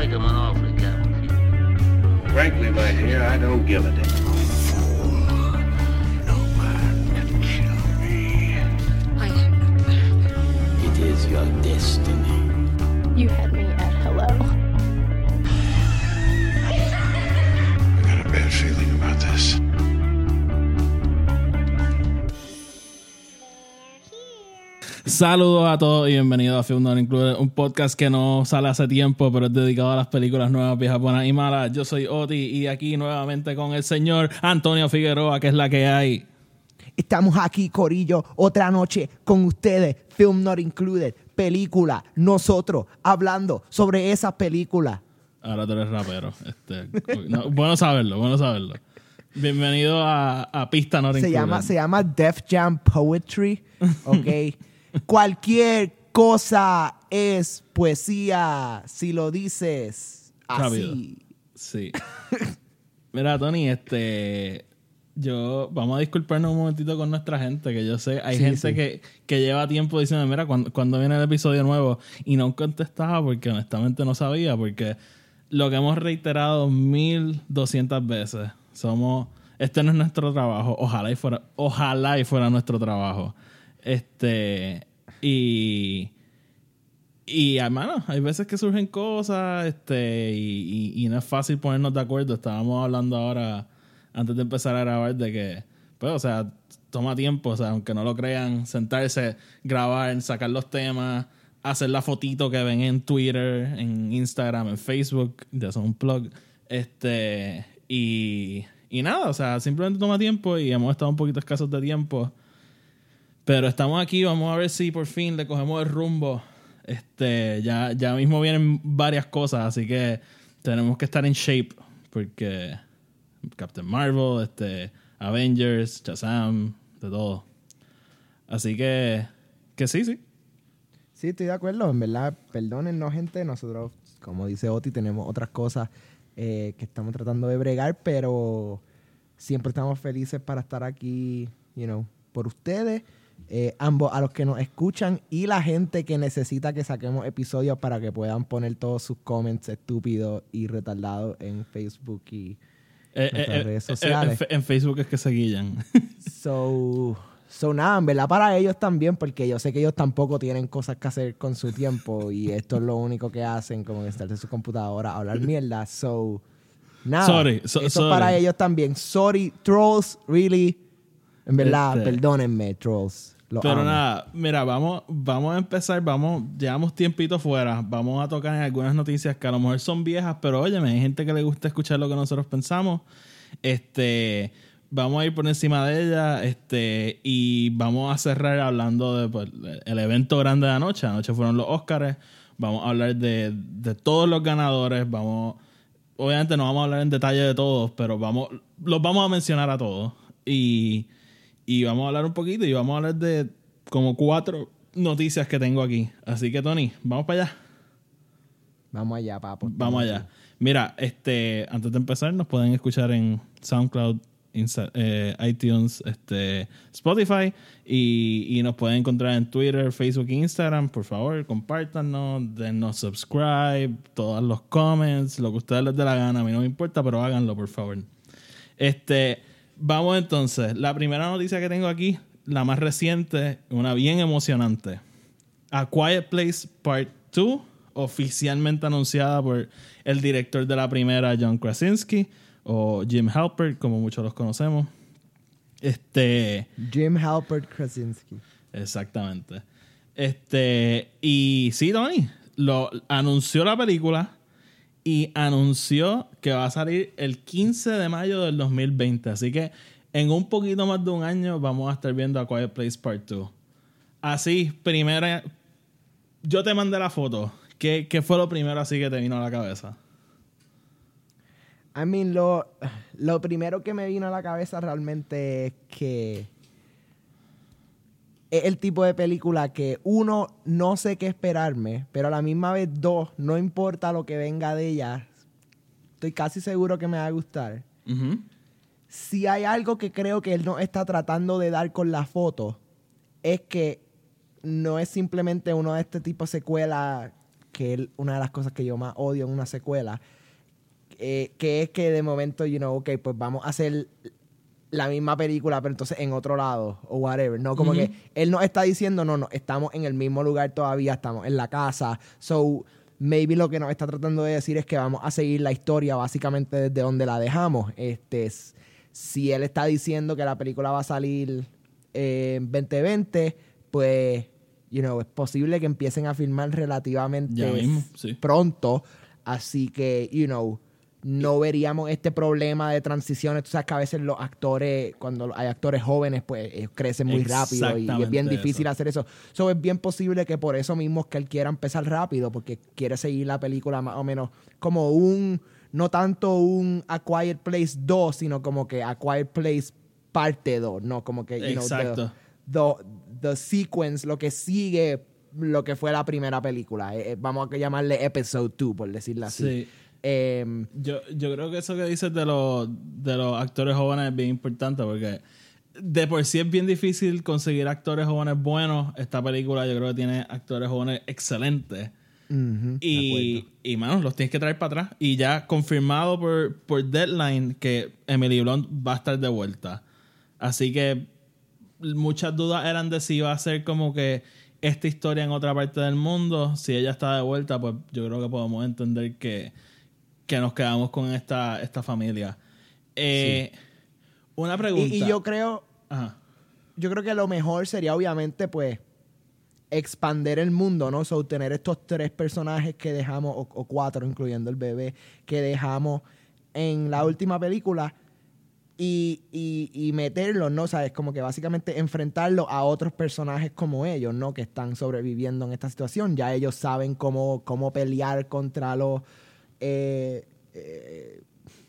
make him an offer, Captain. Frankly, my dear, I don't give a damn. No man can kill me. I. It is your destiny. You had Saludos a todos y bienvenidos a Film Not Included, un podcast que no sale hace tiempo, pero es dedicado a las películas nuevas, viejas, buenas y malas. Yo soy Oti y aquí nuevamente con el señor Antonio Figueroa, que es la que hay. Estamos aquí, Corillo, otra noche con ustedes, Film Not Included, película, nosotros hablando sobre esas películas. Ahora tú eres rapero. Este, no, bueno saberlo, bueno saberlo. Bienvenido a, a Pista Not Se Included. llama, se llama Def Jam Poetry, ¿ok? Cualquier cosa es poesía si lo dices así. Sí. Mira, Tony, este. Yo. Vamos a disculparnos un momentito con nuestra gente, que yo sé, hay Sí, gente sí. Que, que lleva tiempo diciendo, mira, cuando, cuando viene el episodio nuevo? Y no contestaba porque honestamente no sabía, porque lo que hemos reiterado mil doscientas veces, somos. Este no es nuestro trabajo. Ojalá y fuera, ojalá y fuera nuestro trabajo. Este. Y. Y hermano, hay veces que surgen cosas, este, y, no es fácil ponernos de acuerdo. Estábamos hablando ahora, antes de empezar a grabar, de que, pues, o sea, toma tiempo, o sea, aunque no lo crean, sentarse, grabar, sacar los temas, hacer la fotito que ven en Twitter, en Instagram, en Facebook, de hacer un plug, este, y, y nada, o sea, simplemente toma tiempo y hemos estado un poquito escasos de tiempo. Pero estamos aquí, vamos a ver si por fin le cogemos el rumbo. Este, ya, ya mismo vienen varias cosas, así que tenemos que estar en shape. Porque Captain Marvel, este, Avengers, Shazam, de todo. Así que, que sí, sí. Sí, estoy de acuerdo. En verdad, perdónennos, gente. Nosotros, como dice Oti, tenemos otras cosas eh, que estamos tratando de bregar, pero siempre estamos felices para estar aquí, you know, por ustedes, eh, ambos, a los que nos escuchan y la gente que necesita que saquemos episodios para que puedan poner todos sus comments estúpidos y retardados en Facebook y Eh, Nuestras eh, redes eh, sociales. En, Facebook es que se guillan. So, so nada, en verdad para ellos también, porque yo sé que ellos tampoco tienen cosas que hacer con su tiempo y esto es lo único que hacen, como estar en su computadora a hablar mierda. So, nada. Sorry, so- eso sorry. para ellos también. Sorry, trolls, really. En verdad, Este- perdónenme, trolls. Pero amo. nada, mira, vamos, vamos a empezar, vamos, llevamos tiempito fuera, vamos a tocar en algunas noticias que a lo mejor son viejas, pero óyeme, hay gente que le gusta escuchar lo que nosotros pensamos. Este, vamos a ir por encima de ella, este, y vamos a cerrar hablando de pues, el evento grande de anoche. Anoche fueron los Oscars. Vamos a hablar de, de todos los ganadores. Vamos, obviamente no vamos a hablar en detalle de todos, pero vamos, los vamos a mencionar a todos. Y y vamos a hablar un poquito y vamos a hablar de como cuatro noticias que tengo aquí. Así que, Tony, vamos para allá. Vamos allá, papo. Vamos allá. Mira, este, antes de empezar, nos pueden escuchar en SoundCloud, Insta- eh, iTunes, este, Spotify y, y nos pueden encontrar en Twitter, Facebook e Instagram. Por favor, compártanos, denos subscribe, todos los comments, lo que ustedes les dé la gana. A mí no me importa, pero háganlo, por favor. Este, vamos entonces. La primera noticia que tengo aquí, la más reciente, una bien emocionante. A Quiet Place Part 2, oficialmente anunciada por el director de la primera, John Krasinski, o Jim Halpert, como muchos los conocemos. Este, Jim Halpert Krasinski. exactamente. Este, y sí, Tony, lo anunció la película y anunció que va a salir el 15 de mayo del 2020. Así que en un poquito más de un año vamos a estar viendo a Quiet Place Part 2. Así, primera. Yo te mandé la foto. ¿Qué, qué fue lo primero así que te vino a la cabeza? I mean, lo, lo primero que me vino a la cabeza realmente es que es el tipo de película que uno no sé qué esperarme, pero a la misma vez dos, no importa lo que venga de ella, estoy casi seguro que me va a gustar. Si hay algo que creo que él no está tratando de dar con la foto, es que no es simplemente uno de este tipo de secuelas que es una de las cosas que yo más odio en una secuela, eh, que es que de momento, you know, ok, pues vamos a hacer la misma película, pero entonces en otro lado o whatever. No, como que él nos está diciendo, no, no, estamos en el mismo lugar todavía, estamos en la casa. So, maybe lo que nos está tratando de decir es que vamos a seguir la historia básicamente desde donde la dejamos. Este, si él está diciendo que la película va a salir eh, en 2020, pues, you know, es posible que empiecen a filmar relativamente Ya mismo, sí. pronto. Así que, you know, no veríamos este problema de transiciones. Tú sabes que a veces los actores, cuando hay actores jóvenes, pues ellos crecen muy rápido y, y es bien difícil eso. hacer eso. So, es bien posible que por eso mismo es que él quiera empezar rápido, porque quiere seguir la película más o menos como un, no tanto un A Quiet Place 2, sino como que A Quiet Place parte 2, ¿no? Como que, you know, the- Exacto. the, the sequence, lo que sigue lo que fue la primera película. Eh, eh, vamos a llamarle episode 2, por decirlo así. Sí. Em, Yo, yo creo que eso que dices de los, de los actores jóvenes es bien importante porque de por sí es bien difícil conseguir actores jóvenes buenos. Esta película yo creo que tiene actores jóvenes excelentes. Y, y mano, los tienes que traer para atrás. Y ya confirmado por, por Deadline que Emily Blunt va a estar de vuelta. Así que muchas dudas eran de si iba a ser como que esta historia en otra parte del mundo. Si ella está de vuelta, pues yo creo que podemos entender que, que nos quedamos con esta, esta familia. Eh, Una pregunta. Y, y yo creo, Ajá. yo creo que lo mejor sería obviamente pues expander el mundo, ¿no? So, tener estos tres personajes que dejamos, o, o cuatro, incluyendo el bebé, que dejamos en la última película y, y, y meterlos, ¿no? ¿Sabes? Como que básicamente enfrentarlos a otros personajes como ellos, ¿no? Que están sobreviviendo en esta situación. Ya ellos saben cómo, cómo pelear contra los... eh, eh,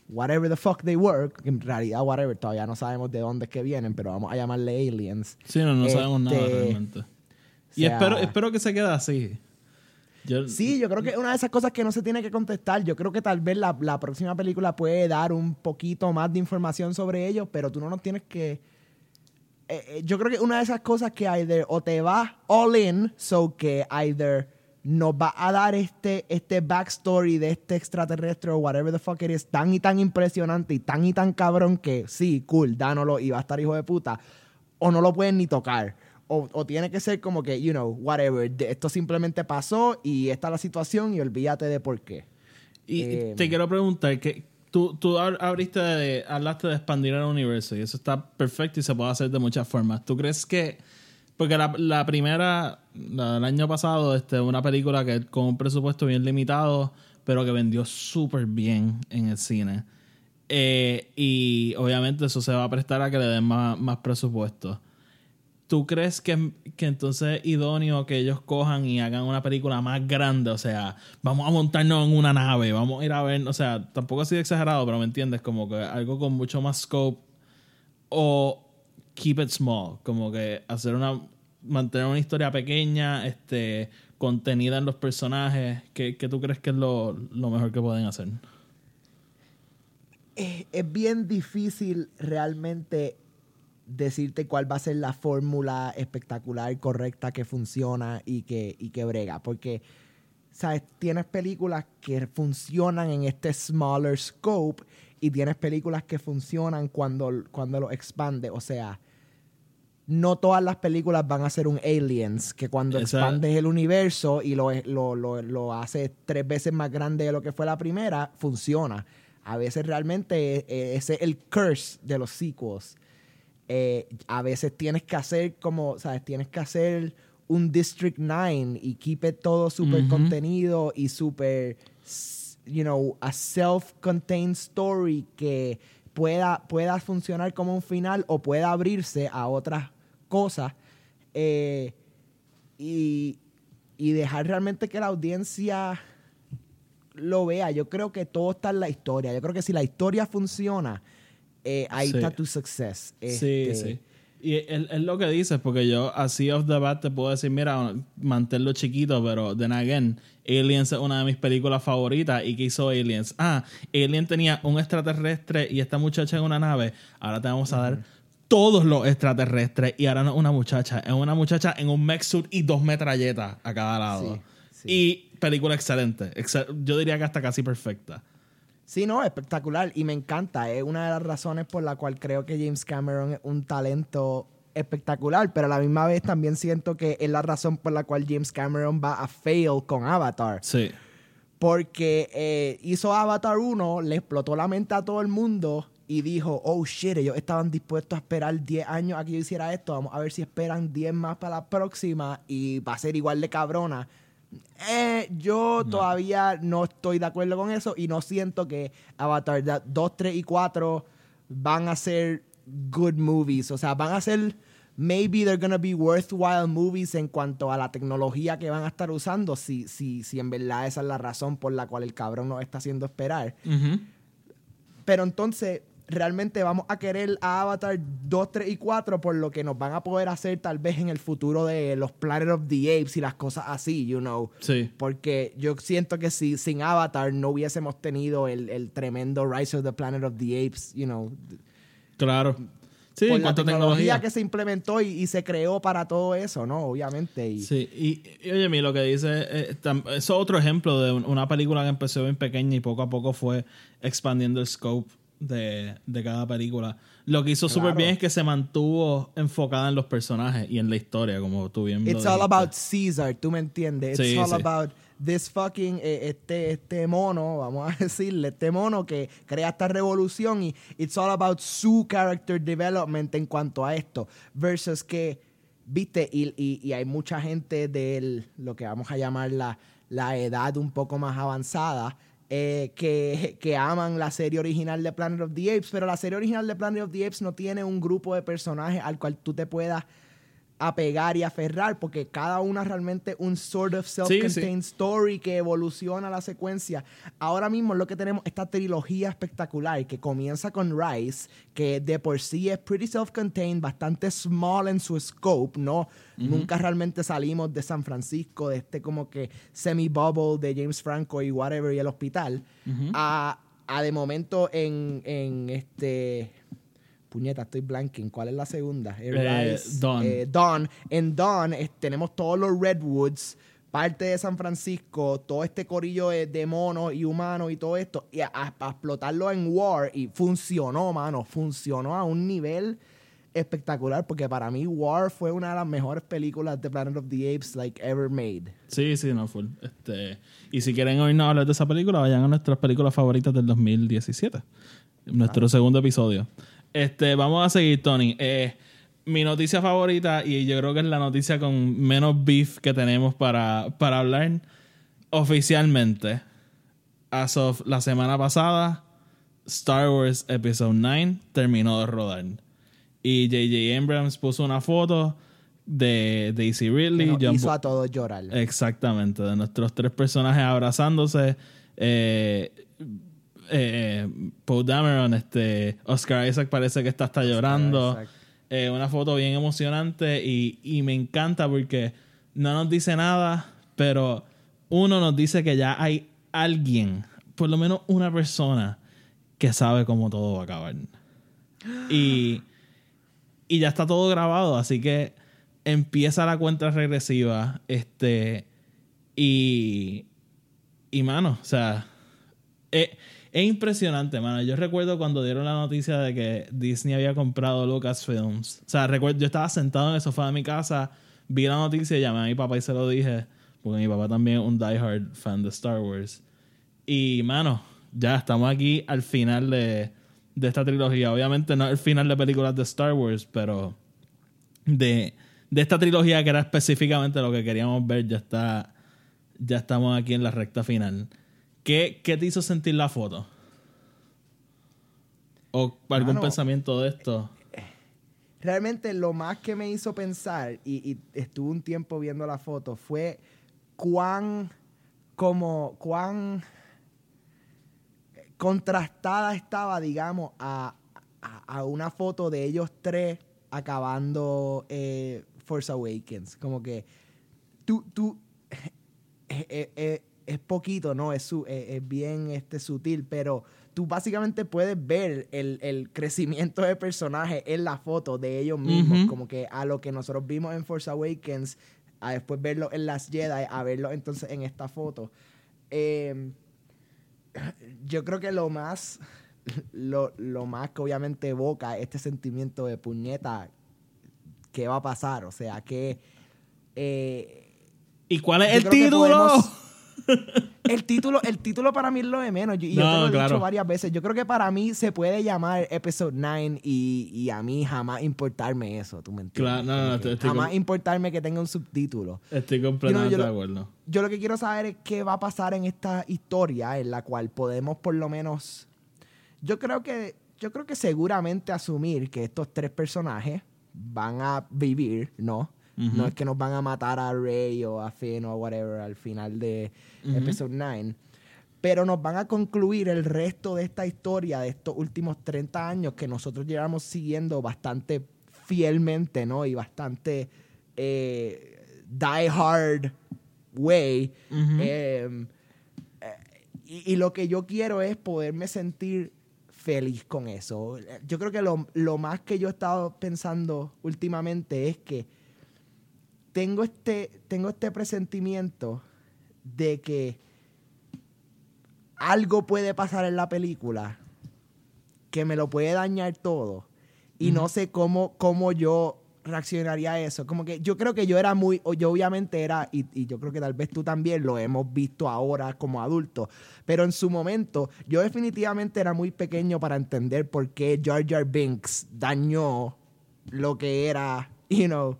whatever the fuck they were, que en realidad whatever, todavía no sabemos de dónde es que vienen, pero vamos a llamarle aliens. Sí, no, no sabemos nada Este, realmente. Y sea- espero, espero que se quede así. Yo- Sí, yo creo que una de esas cosas que no se tiene que contestar. Yo creo que tal vez la, la próxima película puede dar un poquito más de información sobre ellos, pero tú no nos tienes que... eh, eh, yo creo que una de esas cosas que either o te vas all in, so que either nos va a dar este, este backstory de este extraterrestre o whatever the fuck it is tan y tan impresionante y tan y tan cabrón que sí, cool, dánoslo y va a estar hijo de puta, o no lo pueden ni tocar. O, o tiene que ser como que, you know, whatever, esto simplemente pasó y esta es la situación y olvídate de por qué. Y Eh, te quiero preguntar que tú, tú ab- abriste de, hablaste de expandir el universo y eso está perfecto y se puede hacer de muchas formas. ¿Tú crees que porque la, primera la del año pasado este una película que con un presupuesto bien limitado pero que vendió súper bien en el cine Eh, y obviamente eso se va a prestar a que le den más, más presupuesto ¿Tú crees que, que entonces es idóneo que ellos cojan y hagan una película más grande? O sea, vamos a montarnos en una nave, vamos a ir a ver, o sea, tampoco así de exagerado, pero me entiendes, como que algo con mucho más scope. O keep it small, como que hacer una, mantener una historia pequeña, este, contenida en los personajes. ¿Qué, qué tú crees que es lo, lo mejor que pueden hacer? es, es bien difícil realmente decirte cuál va a ser la fórmula espectacular, correcta, que funciona y que, y que brega. Porque, ¿sabes? Tienes películas que funcionan en este smaller scope y tienes películas que funcionan cuando, cuando lo expande. O sea, no todas las películas van a ser un Aliens, que cuando Esa- expandes el universo y lo, lo, lo, lo haces tres veces más grande de lo que fue la primera, funciona. A veces realmente eh, ese es el curse de los sequels. Eh, a veces tienes que hacer como, ¿sabes? Tienes que hacer un District 9 y keep it todo súper contenido y súper, you know, a self-contained story que pueda, pueda funcionar como un final o pueda abrirse a otras cosas eh, y, y dejar realmente que la audiencia lo vea. Yo creo que todo está en la historia. Yo creo que si la historia funciona, eh, ahí Sí. está tu success. Sí, Este, sí. Y es, es lo que dices, porque yo así off the bat te puedo decir, mira, manténlo chiquito, pero then again, Aliens es una de mis películas favoritas. ¿Y qué hizo Aliens? Ah, Alien tenía un extraterrestre y esta muchacha en una nave. Ahora te vamos a dar todos los extraterrestres y ahora no es una muchacha, es una muchacha en un mech suit y dos metralletas a cada lado. Sí, Y película excelente. Excel- yo diría que hasta casi perfecta. Sí, no, espectacular. Y me encanta. Es una de las razones por la cual creo que James Cameron es un talento espectacular. Pero a la misma vez también siento que es la razón por la cual James Cameron va a fail con Avatar. Sí. Porque eh, hizo Avatar 1, le explotó la mente a todo el mundo y dijo, oh shit, ellos estaban dispuestos a esperar 10 años a que yo hiciera esto. Vamos a ver si esperan 10 más para la próxima y va a ser igual de cabrona. Eh, yo todavía no estoy de acuerdo con eso y no siento que Avatar 2, 3 y 4 van a ser good movies. O sea, van a ser maybe they're gonna be worthwhile movies en cuanto a la tecnología que van a estar usando, si, si, si en verdad esa es la razón por la cual el cabrón nos está haciendo esperar. Pero entonces, realmente vamos a querer a Avatar 2, 3 y 4 por lo que nos van a poder hacer tal vez en el futuro de los Planet of the Apes y las cosas así, you know. Sí. Porque yo siento que si sin Avatar no hubiésemos tenido el, el tremendo Rise of the Planet of the Apes, you know. Claro. Sí, por en la tecnología tecnología. que se implementó y, y se creó para todo eso, ¿no? Obviamente. Y, Sí, y, y oye, mi lo que dice, eh, tam- es otro ejemplo de un- una película que empezó bien pequeña y poco a poco fue expandiendo el scope de, de cada película. Lo que hizo súper Claro. bien es que se mantuvo enfocada en los personajes y en la historia, como tú bien lo It's all about Caesar, ¿tú me entiendes? It's Sí, all sí. about this fucking, eh, este, este mono, vamos a decirle, este mono que crea esta revolución y it's all about su character development en cuanto a esto. Versus que, viste, y, y- y hay mucha gente de lo que vamos a llamar la, la edad un poco más avanzada. Eh, que, que aman la serie original de Planet of the Apes, pero la serie original de Planet of the Apes no tiene un grupo de personajes al cual tú te puedas apegar y aferrar, porque cada una realmente un sort of self-contained story que evoluciona la secuencia. Ahora mismo lo que tenemos esta trilogía espectacular que comienza con Rise, que de por sí es pretty self-contained, bastante small en su scope, ¿no? Nunca realmente salimos de San Francisco, de este como que semi-bubble de James Franco y whatever y el hospital, a, a de momento en, en este... Puñeta, estoy blanking. ¿Cuál es la segunda? Eh, Dawn. eh, Dawn. En Dawn eh, tenemos todos los Redwoods, parte de San Francisco, todo este corillo de, de monos y humanos y todo esto, y a, a- a explotarlo en War, y funcionó, mano, funcionó a un nivel espectacular, porque para mí War fue una de las mejores películas de Planet of the Apes like ever made. Sí, sí, no, full. Este, y si quieren oírnos hablar de esa película, vayan a nuestras películas favoritas del 2017. Nuestro segundo episodio. Este, vamos a seguir, Tony. Eh, mi noticia favorita, y yo creo que es la noticia con menos beef que tenemos para, para hablar oficialmente. As of la semana pasada, Star Wars Episode 9 terminó de rodar. Y J.J. Abrams puso una foto de Daisy Que Ridley, John hizo a todos llorar. Exactamente, de nuestros tres personajes abrazándose. Eh, eh, Paul Dameron, este, Oscar Isaac parece que está hasta llorando. Eh, una foto bien emocionante y, y me encanta porque no nos dice nada, pero uno nos dice que ya hay alguien, por lo menos una persona, que sabe cómo todo va a acabar. Y, y ya está todo grabado, así que empieza la cuenta regresiva. Este. Y. Y mano, o sea. eh, es impresionante, mano. Yo recuerdo cuando dieron la noticia de que Disney había comprado Lucasfilms. O sea, recuerdo, yo estaba sentado en el sofá de mi casa, vi la noticia, llamé a mi papá y se lo dije, porque mi papá también es un diehard fan de Star Wars. Y, mano, ya estamos aquí al final de, de esta trilogía. Obviamente no el final de películas de Star Wars, pero de, de esta trilogía que era específicamente lo que queríamos ver, ya está. Ya estamos aquí en la recta final. ¿Qué, qué te hizo sentir la foto? ¿O algún Mano, pensamiento de esto? Realmente lo más que me hizo pensar, y, y estuve un tiempo viendo la foto, fue cuán, como, cuán contrastada estaba, digamos, a, a- a una foto de ellos tres acabando eh, Force Awakens. Como que tú, tú, eh, eh, eh, es poquito, ¿no? Es, su, eh, es bien este, sutil, pero tú básicamente puedes ver el, el crecimiento de personaje en la foto de ellos mismos, como que a lo que nosotros vimos en Force Awakens a después verlo en las Jedi, a verlo entonces en esta foto. Eh, yo creo que lo más, lo, lo más que obviamente evoca este sentimiento de puñeta, ¿qué va a pasar? O sea, que... eh, ¿Y cuál es el título? El título, el título para mí es lo de menos. Yo- Y yo No, te lo he claro. dicho varias veces. Yo creo que para mí se puede llamar Episode 9 y, y a mí jamás importarme eso, ¿tú me entiendes? Claro, no, no, estoy- estoy jamás con- importarme que tenga un subtítulo. Estoy completamente yo lo- de acuerdo. Yo lo que quiero saber es qué va a pasar en esta historia en la cual podemos por lo menos... Yo creo que, yo creo que seguramente asumir que estos tres personajes van a vivir, ¿no? No es que nos van a matar a Rey o a Finn o whatever al final de Episode 9. Pero nos van a concluir el resto de esta historia de estos últimos 30 años que nosotros llevamos siguiendo bastante fielmente, ¿no? Y bastante eh, die hard way. Eh, eh, y, y lo que yo quiero es poderme sentir feliz con eso. Yo creo que lo, lo más que yo he estado pensando últimamente es que tengo este, tengo este presentimiento de que algo puede pasar en la película que me lo puede dañar todo y no sé cómo, cómo yo reaccionaría a eso. Como que yo creo que yo era muy, o yo obviamente era, y, y yo creo que tal vez tú también lo hemos visto ahora como adultos, pero en su momento yo definitivamente era muy pequeño para entender por qué Jar Jar Binks dañó lo que era, you know,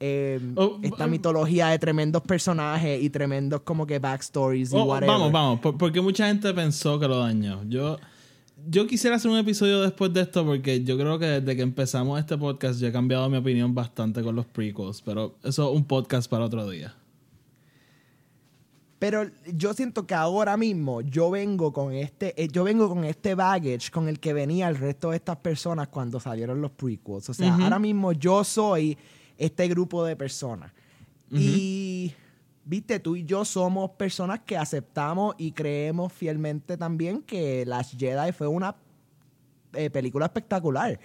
eh, Oh, esta um, mitología de tremendos personajes y tremendos como que backstories y Oh, whatever. vamos, vamos, por- porque mucha gente pensó que lo dañó. Yo, yo quisiera hacer un episodio después de esto porque yo creo que desde que empezamos este podcast yo he cambiado mi opinión bastante con los prequels, pero eso es un podcast para otro día. Pero yo siento que ahora mismo yo vengo con este, eh, yo vengo con este baggage con el que venía el resto de estas personas cuando salieron los prequels. O sea, ahora mismo yo soy este grupo de personas. Y viste, tú y yo somos personas que aceptamos y creemos fielmente también que Las Jedi fue una eh, película espectacular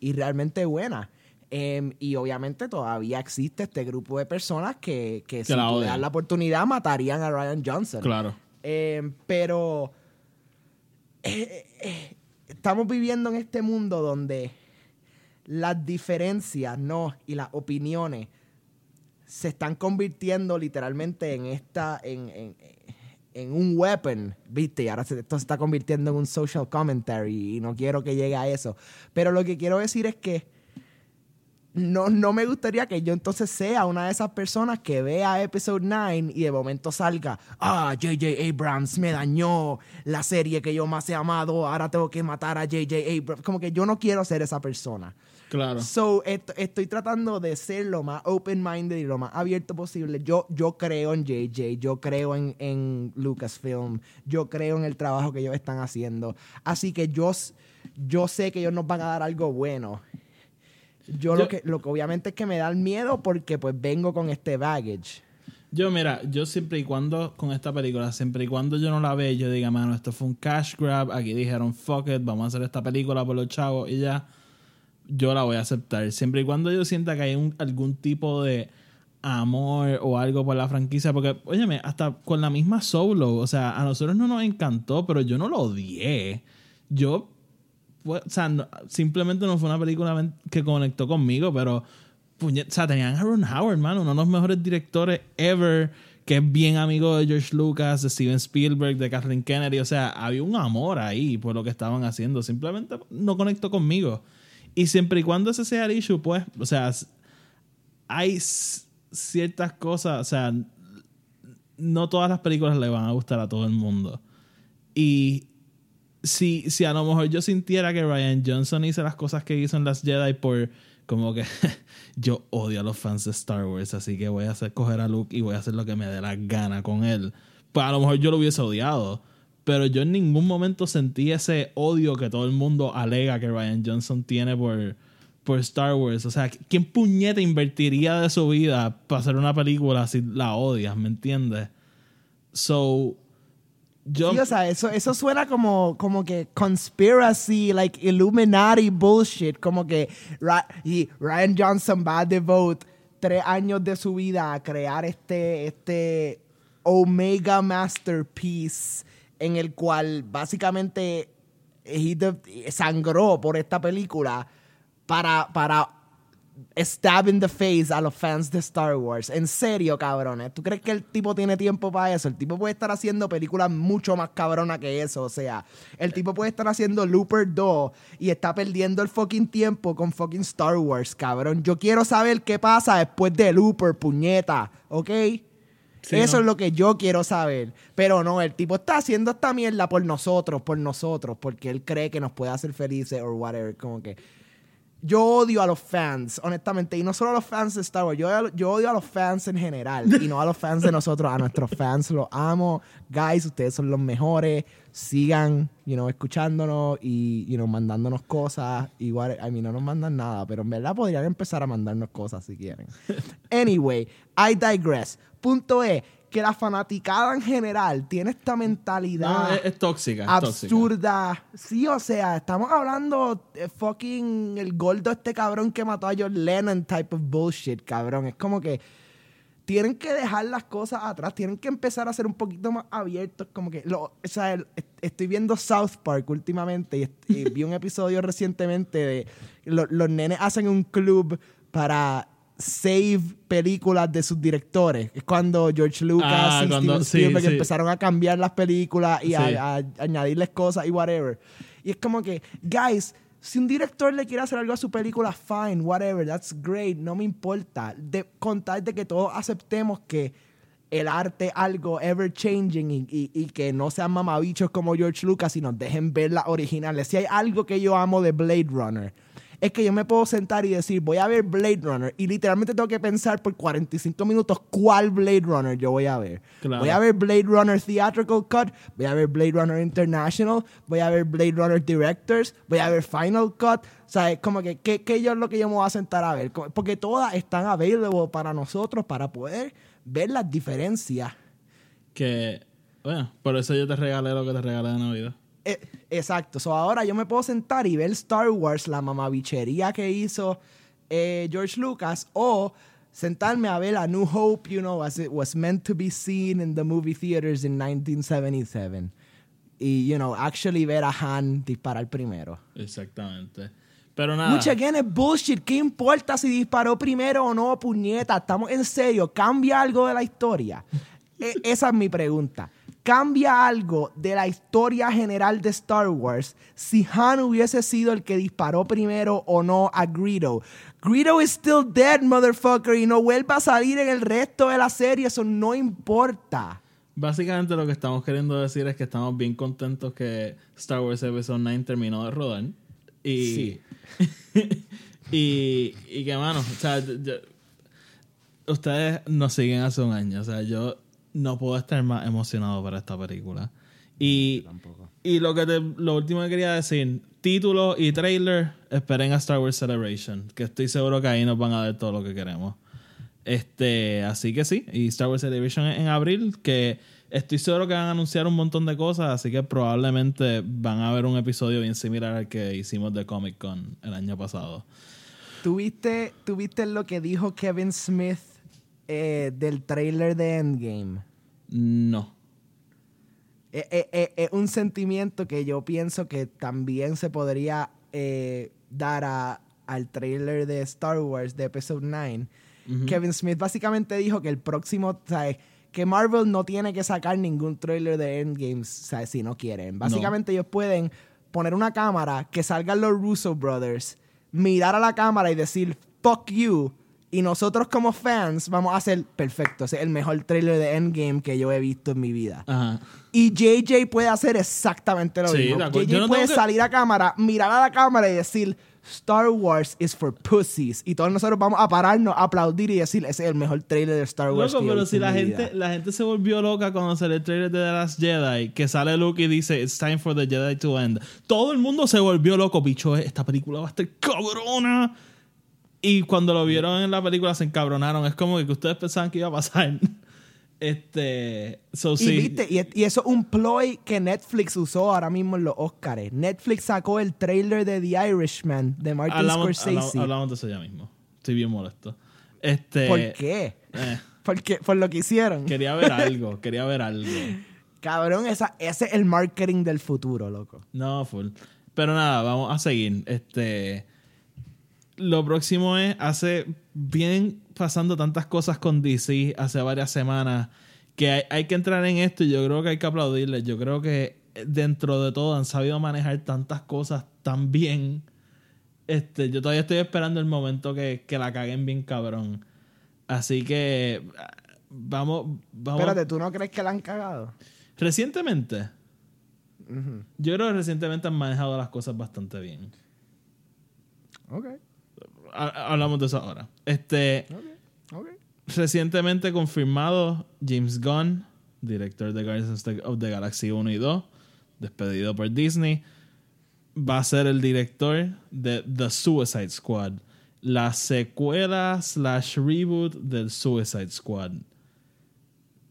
y realmente buena. Em, y obviamente todavía existe este grupo de personas que, que, si la das la oportunidad matarían a Ryan Johnson. Claro. Eh, pero eh, eh, estamos viviendo en este mundo donde las diferencias ¿no? y las opiniones se están convirtiendo literalmente en esta en, en- un weapon, ¿viste? Y ahora esto se está convirtiendo en un social commentary y no quiero que llegue a eso. Pero lo que quiero decir es que no, no me gustaría que yo entonces sea una de esas personas que vea Episode 9 y de momento salga, ah, J.J. Abrams me dañó la serie que yo más he amado, ahora tengo que matar a J.J. Abrams. Como que yo no quiero ser esa persona. Claro. So, est- estoy tratando de ser lo más open-minded y lo más abierto posible. Yo, yo creo en JJ, yo creo en, en Lucasfilm, yo creo en el trabajo que ellos están haciendo. Así que yo, yo sé que ellos nos van a dar algo bueno. Yo, Yo- lo, que, lo que obviamente es que me da el miedo porque pues vengo con este baggage. Yo, mira, yo siempre y cuando con esta película, siempre y cuando yo no la vea, y yo diga, mano, esto fue un cash grab, aquí dijeron, fuck it, vamos a hacer esta película por los chavos y ya, yo la voy a aceptar. Siempre y cuando yo sienta que hay un- algún tipo de amor o algo por la franquicia, porque, óyeme, hasta con la misma Solo, o sea, a nosotros no nos encantó, pero yo no lo odié. Yo fue- o sea, simplemente no fue una película que conectó conmigo, pero puñet- o sea, tenían a Howard, mano, uno de los mejores directores ever, que es bien amigo de George Lucas, de Steven Spielberg, de Kathleen Kennedy, o sea, había un amor ahí por lo que estaban haciendo, simplemente no conectó conmigo. Y siempre y cuando ese sea el issue, pues, o sea, hay ciertas cosas, o sea, no todas las películas le van a gustar a todo el mundo. Y si, si a lo mejor yo sintiera que Ryan Johnson hizo las cosas que hizo en las Jedi por como que yo odio a los fans de Star Wars, así que voy a hacer coger a Luke y voy a hacer lo que me dé la gana con él. Pues a lo mejor yo lo hubiese odiado, pero yo en ningún momento sentí ese odio que todo el mundo alega que Ryan Johnson tiene por, por Star Wars. O sea, ¿quién puñeta invertiría de su vida para hacer una película si la odias? ¿Me entiendes? So, yo... Sí, o sea, eso, eso suena como, como que conspiracy, like Illuminati bullshit. Como que y Ryan Johnson va a devote tres años de su vida a crear este, este Omega Masterpiece en el cual básicamente sangró por esta película para, para stab in the face a los fans de Star Wars. En serio, cabrones. ¿Tú crees que el tipo tiene tiempo para eso? El tipo puede estar haciendo películas mucho más cabronas que eso. O sea, el tipo puede estar haciendo Looper 2 y está perdiendo el fucking tiempo con fucking Star Wars, cabrón. Yo quiero saber qué pasa después de Looper, puñeta. ¿Ok? Sí, Eso ¿no? es lo que yo quiero saber. Pero no, el tipo está haciendo esta mierda por nosotros, por nosotros, porque él cree que nos puede hacer felices o whatever. Como que yo odio a los fans, honestamente, y no solo a los fans de Star Wars, yo, odio- yo odio a los fans en general, y no a los fans de nosotros, a nuestros fans los amo. Guys, ustedes son los mejores. Sigan, you know, escuchándonos y, you know, mandándonos cosas. Igual, a mí no nos mandan nada, pero en verdad podrían empezar a mandarnos cosas si quieren. Anyway, I digress. Punto es que la fanaticada en general tiene esta mentalidad No, es, es tóxica. es tóxica. absurda. Sí, o sea, estamos hablando de fucking el gordo este cabrón que mató a John Lennon type of bullshit, cabrón. Es como que tienen que dejar las cosas atrás, tienen que empezar a ser un poquito más abiertos, como que lo, o sea, el- estoy viendo South Park últimamente y vi un episodio recientemente de lo- los nenes hacen un club para save películas de sus directores. Es cuando George Lucas Ah, y cuando- Steven sí, Spielberg sí. empezaron a cambiar las películas y a- Sí. a, añadirles cosas y whatever. Y es como que, guys, si un director le quiere hacer algo a su película, fine, whatever, that's great, no me importa. De, con tal de que todos aceptemos que el arte algo ever changing y, y- y que no sean mamabichos como George Lucas y nos dejen ver las originales. Si hay algo que yo amo de Blade Runner, es que yo me puedo sentar y decir, voy a ver Blade Runner y literalmente tengo que pensar por 45 minutos cuál Blade Runner yo voy a ver. Claro. Voy a ver Blade Runner Theatrical Cut, voy a ver Blade Runner International, voy a ver Blade Runner Directors, voy a ver Final Cut. O sea, es como que, ¿qué, qué yo es lo que yo me voy a sentar a ver? Porque todas están available para nosotros para poder ver las diferencias. Que, bueno, por eso yo te regalé lo que te regalé de Navidad. Eh, exacto. So ahora yo me puedo sentar y ver Star Wars, la mamabichería que hizo eh, George Lucas, o sentarme a ver a New Hope, you know, as it was meant to be seen in the movie theaters in 1977. Y, you know, actually ver a Han disparar primero. Exactamente. Pero nada. Which again es bullshit. ¿Qué importa si disparó primero o no, puñeta? Estamos en serio. ¿Cambia algo de la historia? E- esa es mi pregunta. ¿Cambia algo de la historia general de Star Wars si Han hubiese sido el que disparó primero o no a Greedo? Greedo is still dead, motherfucker, y no vuelva a salir en el resto de la serie. Eso no importa. Básicamente lo que estamos queriendo decir es que estamos bien contentos que Star Wars Episode 9 terminó de rodar. Y, Sí. y, y que, mano, o sea, yo- yo- ustedes nos siguen hace un año. O sea, yo no puedo estar más emocionado para esta película. Y, y lo, que te- lo último que quería decir, título y trailer, esperen a Star Wars Celebration, que estoy seguro que ahí nos van a dar todo lo que queremos. Este, así que sí, y Star Wars Celebration en abril, que estoy seguro que van a anunciar un montón de cosas, así que probablemente van a ver un episodio bien similar al que hicimos de Comic Con el año pasado. ¿Tuviste, tuviste lo que dijo Kevin Smith eh, del trailer de Endgame? No. Es es- es- es un sentimiento que yo pienso que también se podría eh, dar a- al trailer de Star Wars de Episode 9. Kevin Smith básicamente dijo que el próximo, ¿sabes? Que Marvel no tiene que sacar ningún trailer de Endgame, ¿sabes? Si no quieren. Básicamente ellos pueden poner una cámara, que salgan los Russo Brothers, mirar a la cámara y decir, fuck you. Y nosotros como fans vamos a hacer, perfecto, ese es el mejor trailer de Endgame que yo he visto en mi vida. Ajá. Y JJ puede hacer exactamente lo Sí, mismo. JJ no puede que- salir a cámara, mirar a la cámara y decir, Star Wars is for pussies. Y todos nosotros vamos a pararnos, a aplaudir y decir, ese es el mejor trailer de Star Wars. Loco, que pero si la gente, vida". la gente se volvió loca cuando salió el trailer de The Last Jedi, que sale Luke y dice, It's time for the Jedi to end. Todo el mundo se volvió loco, bicho, esta película va a estar cabrona. Y cuando lo vieron en la película se encabronaron. Es como que ustedes pensaban que iba a pasar. Este. So, Y, sí. viste, y, y eso es un ploy que Netflix usó ahora mismo en los Oscars. Netflix sacó el trailer de The Irishman de Martin hablamos, Scorsese. hablamos- hablamos de eso ya mismo. Estoy bien molesto. Este, ¿Por qué? eh, Porque, por lo que hicieron. quería ver algo, quería ver algo. Cabrón, esa, ese es el marketing del futuro, loco. No, full. Pero nada, vamos a seguir. Este. Lo próximo es, hace. Vienen pasando tantas cosas con DC hace varias semanas que hay, hay que entrar en esto y yo creo que hay que aplaudirles. Yo creo que dentro de todo han sabido manejar tantas cosas tan bien. Este, yo todavía estoy esperando el momento que, que la caguen bien cabrón. Así que ah, vamos, vamos. Espérate, ¿tú no crees que la han cagado? Recientemente, yo creo que recientemente han manejado las cosas bastante bien. Ok, Hablamos de eso ahora. Este, recientemente confirmado James Gunn, director de Guardians of the Galaxy 1 y 2, despedido por Disney, va a ser el director de The Suicide Squad, la secuela slash reboot del Suicide Squad.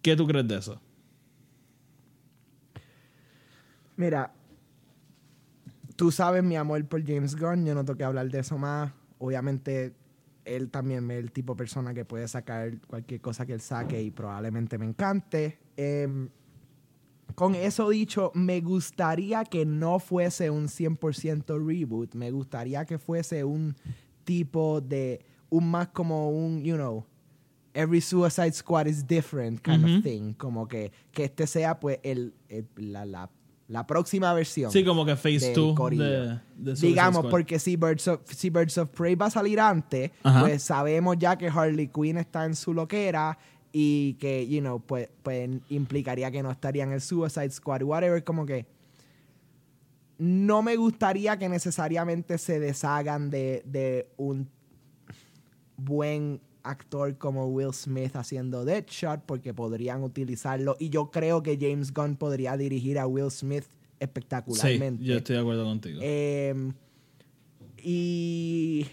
¿Qué tú crees de eso? Mira, tú sabes mi amor por James Gunn, yo no tengo que hablar de eso más. Obviamente, él también es el tipo de persona que puede sacar cualquier cosa que él saque y probablemente me encante. Em, con eso dicho, me gustaría que no fuese un 100% reboot. Me gustaría que fuese un tipo de, un más como un, you know, every Suicide Squad is different kind of thing. Como que, que este sea pues el, el- la, la, la próxima versión. Sí, como que Phase del 2 corillo. de, de Suicide Digamos, Squad. porque si Birds, of, si Birds of Prey va a salir antes, Ajá. pues sabemos ya que Harley Quinn está en su loquera y que, you know, pues, pues implicaría que no estaría en el Suicide Squad, whatever, como que no me gustaría que necesariamente se deshagan de, de un buen actor como Will Smith haciendo Deadshot porque podrían utilizarlo y yo creo que James Gunn podría dirigir a Will Smith Sí, espectacularmente. yo estoy de acuerdo contigo. Eh, y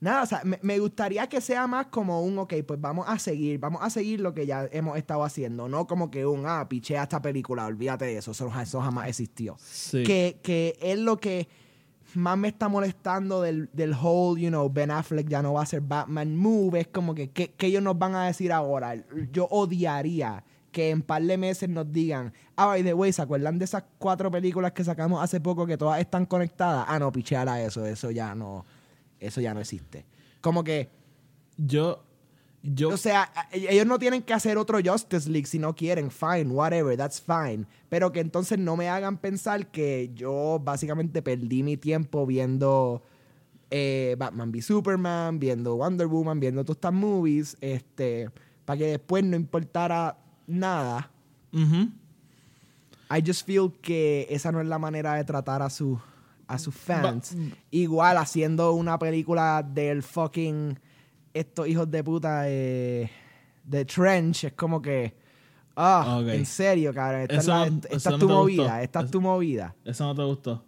nada, o sea, me, me gustaría que sea más como un, ok, pues vamos a seguir, vamos a seguir lo que ya hemos estado haciendo, no como que un, ah, pichea esta película, olvídate de eso, eso, eso jamás existió. sí. Que, que es lo que más me está molestando del, del whole, you know, Ben Affleck ya no va a ser Batman move, es como que, que ellos nos van a decir ahora. Yo odiaría que en par de meses nos digan, ah, by the way, ¿se acuerdan de esas cuatro películas que sacamos hace poco que todas están conectadas? Ah, no, picheala eso, eso ya no, eso ya no existe. Como que, Yo, yo, o sea, a- ellos no tienen que hacer otro Justice League si no quieren, fine, whatever, that's fine. Pero que entonces no me hagan pensar que yo básicamente perdí mi tiempo viendo eh, Batman v Superman, viendo Wonder Woman, viendo todas estas movies, este, para que después no importara nada. I just feel que esa no es la manera de tratar a, su, a sus fans. Igual haciendo una película del fucking estos hijos de puta eh, de Trench, es como que ah, Ok. en serio, cabrón, esta, Eso es, la- esta eso es no tu movida, gustó. esta es tu movida. eso no te gustó.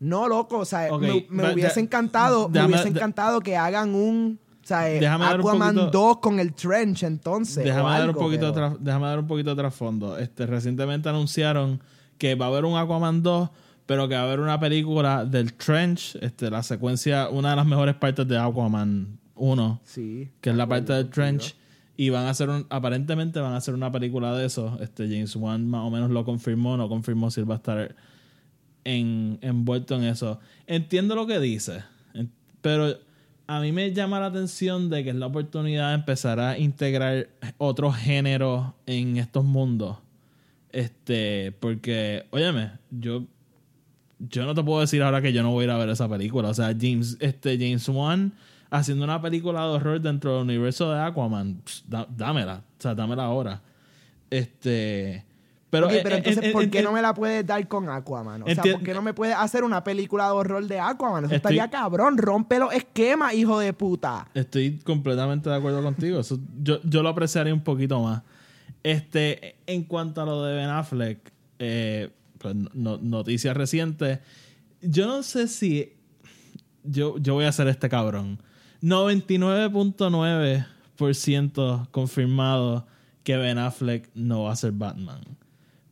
No, loco, o sea, me, me but hubiese encantado, me hubiese encantado que hagan un o sea, eh, Déjame Aquaman poquito- 2 con el Trench entonces. Déjame dar, un poquito de pero- déjame dar un poquito de trasfondo. Este, recientemente anunciaron que va a haber un Aquaman 2, pero que va a haber una película del Trench, este, la secuencia, una de las mejores partes de Aquaman 1, Sí. que es la parte del Trench. Y van a hacer un, aparentemente van a hacer una película de eso. Este James Wan más o menos lo confirmó, no confirmó si él va a estar en, envuelto en eso. Entiendo lo que dice, pero a mí me llama la atención de que es la oportunidad de empezar a integrar otros géneros en estos mundos. Este, porque, óyeme, yo yo no te puedo decir ahora que yo no voy a ir a ver esa película. O sea, James, este, James Wan haciendo una película de horror dentro del universo de Aquaman, pss, dá- dámela. O sea, dámela ahora. Este. Pero, Ok, pero eh, entonces, eh, ¿por qué no me la puedes dar con Aquaman? O sea, ¿por qué no me puedes hacer una película de horror de Aquaman? Eso Estoy- estaría cabrón. Rompe los esquemas, hijo de puta. Estoy completamente de acuerdo contigo. Eso, yo, yo lo apreciaría un poquito más. Este, en cuanto a lo de Ben Affleck, eh, pues, no- noticias recientes. Yo no sé si. Yo, yo voy a ser este cabrón. 99.9% confirmado que Ben Affleck no va a ser Batman.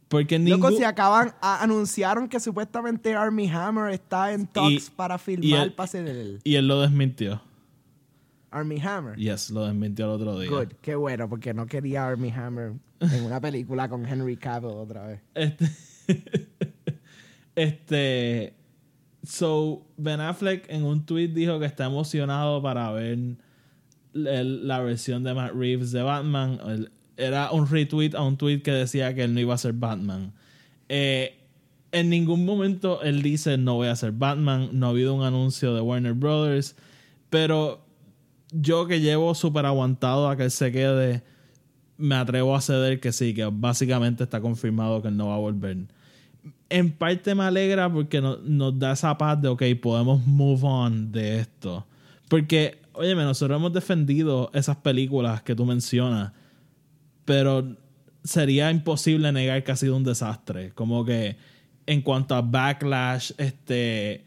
Porque ningún. Loco, si acaban, a- anunciaron que supuestamente Army Hammer está en talks Y- para filmar el- para ser el... Y él lo desmintió. Army Hammer. Yes, lo desmintió el otro día. Good, qué bueno, porque no quería Army Hammer en una película con Henry Cavill otra vez. Este. este. So, Ben Affleck en un tweet dijo que está emocionado para ver la versión de Matt Reeves de Batman. Era un retweet a un tweet que decía que él no iba a ser Batman. Eh, en ningún momento él dice no voy a ser Batman. No ha habido un anuncio de Warner Brothers. Pero yo que llevo súper aguantado a que él se quede, me atrevo a ceder que sí, que básicamente está confirmado que él no va a volver. En parte me alegra porque no- nos da esa paz de, ok, podemos move on de esto. Porque, óyeme, nosotros hemos defendido esas películas que tú mencionas, pero sería imposible negar que ha sido un desastre. Como que en cuanto a backlash, este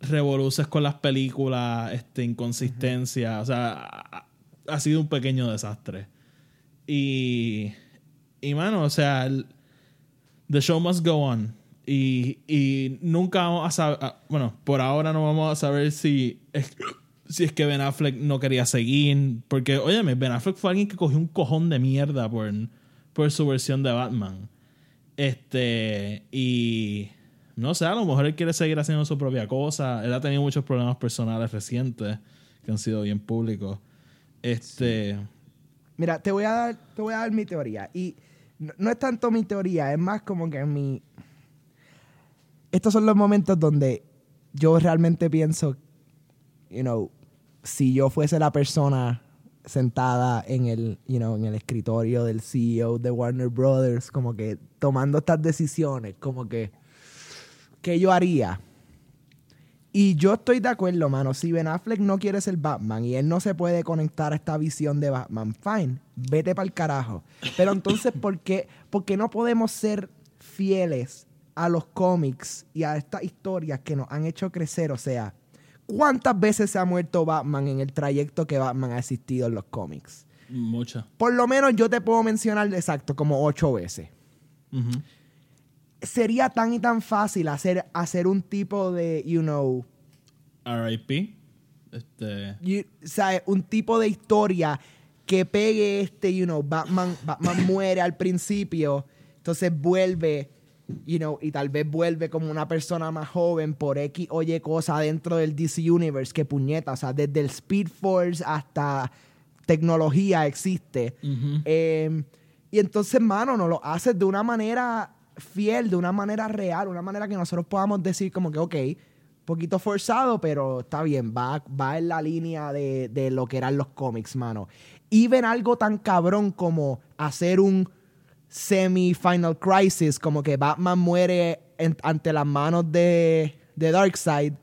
revoluces con las películas, este inconsistencia, o sea, ha, ha sido un pequeño desastre. Y y mano, o sea, el- the show must go on. Y, y nunca vamos a saber, ah, bueno, por ahora no vamos a saber si es, si es que Ben Affleck no quería seguir, porque, óyeme, Ben Affleck fue alguien que cogió un cojón de mierda por, por su versión de Batman. Este, y no sé, a lo mejor él quiere seguir haciendo su propia cosa. Él ha tenido muchos problemas personales recientes que han sido bien públicos. Este, Mira, te voy a dar, te voy a dar mi teoría. Y no es tanto mi teoría, es más como que mi. Estos son los momentos donde yo realmente pienso, you know, si yo fuese la persona sentada en el, you know, en el escritorio del CEO de Warner Brothers, como que tomando estas decisiones, como que, ¿qué yo haría? Y yo estoy de acuerdo, mano. Si Ben Affleck no quiere ser Batman y él no se puede conectar a esta visión de Batman, fine, vete para el carajo. Pero entonces, ¿por qué, por qué no podemos ser fieles a los cómics y a estas historias que nos han hecho crecer? O sea, ¿cuántas veces se ha muerto Batman en el trayecto que Batman ha existido en los cómics? mucha. Por lo menos yo te puedo mencionar exacto como ocho veces sería tan y tan fácil hacer, hacer un tipo de, you know, R.I.P. Este. you- ¿sabes? un tipo de historia que pegue este, you know, Batman, Batman muere al principio, entonces vuelve, you know, y tal vez vuelve como una persona más joven por X o Y cosa dentro del DC Universe, que puñeta, o sea, desde el Speed Force hasta tecnología existe. ujú. Eh, y entonces, mano, nos lo haces de una manera fiel, de una manera real, una manera que nosotros podamos decir como que, ok, poquito forzado, pero está bien, va, va en la línea de, de lo que eran los cómics, mano. Y ven algo tan cabrón como hacer un semi-final crisis, como que Batman muere en- ante las manos de, de Darkseid.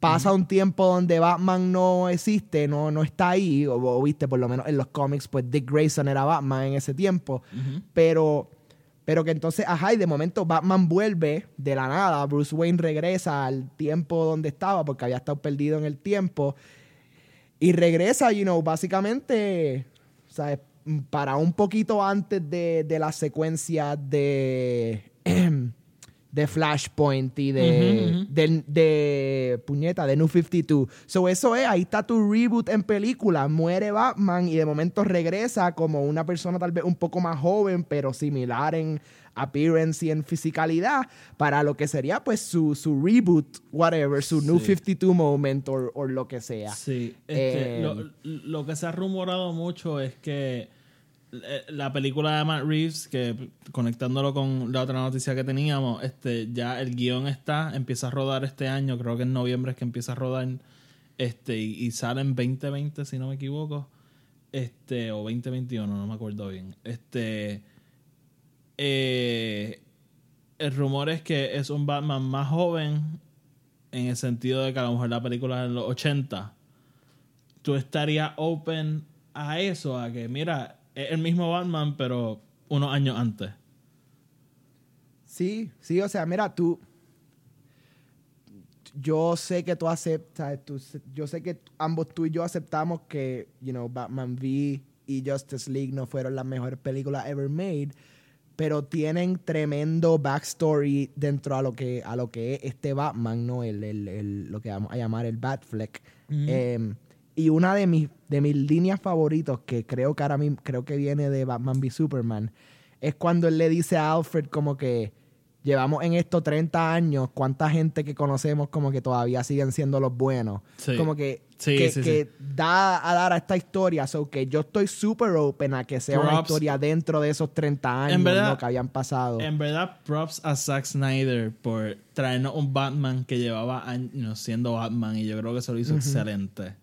Pasa un tiempo donde Batman no existe, no, no está ahí, o, o, viste, por lo menos en los cómics, pues Dick Grayson era Batman en ese tiempo. Pero, pero que entonces, ajá, y de momento Batman vuelve de la nada, Bruce Wayne regresa al tiempo donde estaba, porque había estado perdido en el tiempo, y regresa, you know, básicamente, ¿sabes? Para un poquito antes de, de la secuencia de, de Flashpoint y de, de, de puñeta, de New 52. So eso es, ahí está tu reboot en película. Muere Batman y de momento regresa como una persona tal vez un poco más joven, pero similar en appearance y en fisicalidad, para lo que sería pues su, su reboot, whatever, su New Sí. 52 moment o lo que sea. Sí, este, Eh, lo, lo que se ha rumorado mucho es que la película de Matt Reeves, que conectándolo con la otra noticia que teníamos, este, ya el guion está, empieza a rodar este año, creo que en noviembre es que empieza a rodar, este, y, y sale en 2020, si no me equivoco, este, o 2021, no me acuerdo bien. Este, eh, el rumor es que es un Batman más joven, en el sentido de que a lo mejor la película es de los 80 tú estarías open a eso, a que, mira, es el mismo Batman, pero unos años antes. Sí, sí, o sea, mira, tú. Yo sé que tú aceptas, tú- yo sé que ambos tú y yo aceptamos que, you know, Batman V y Justice League no fueron las mejores películas ever made, pero tienen tremendo backstory dentro a lo que, a lo que es este Batman, ¿no? El, el- el- lo que vamos a llamar el Batfleck. Eh, Y una de mis, de mis líneas favoritos, que creo que ahora mismo, creo que viene de Batman v Superman, es cuando él le dice a Alfred como que llevamos en esto 30 años, cuánta gente que conocemos como que todavía siguen siendo los buenos. Sí. Como que, Sí, que, sí, que da a dar a esta historia. So que yo estoy súper open a que sea una historia dentro de esos 30 años verdad- ¿no? que habían pasado. En verdad, props a Zack Snyder por traernos un Batman que llevaba años siendo Batman y yo creo que se lo hizo excelente.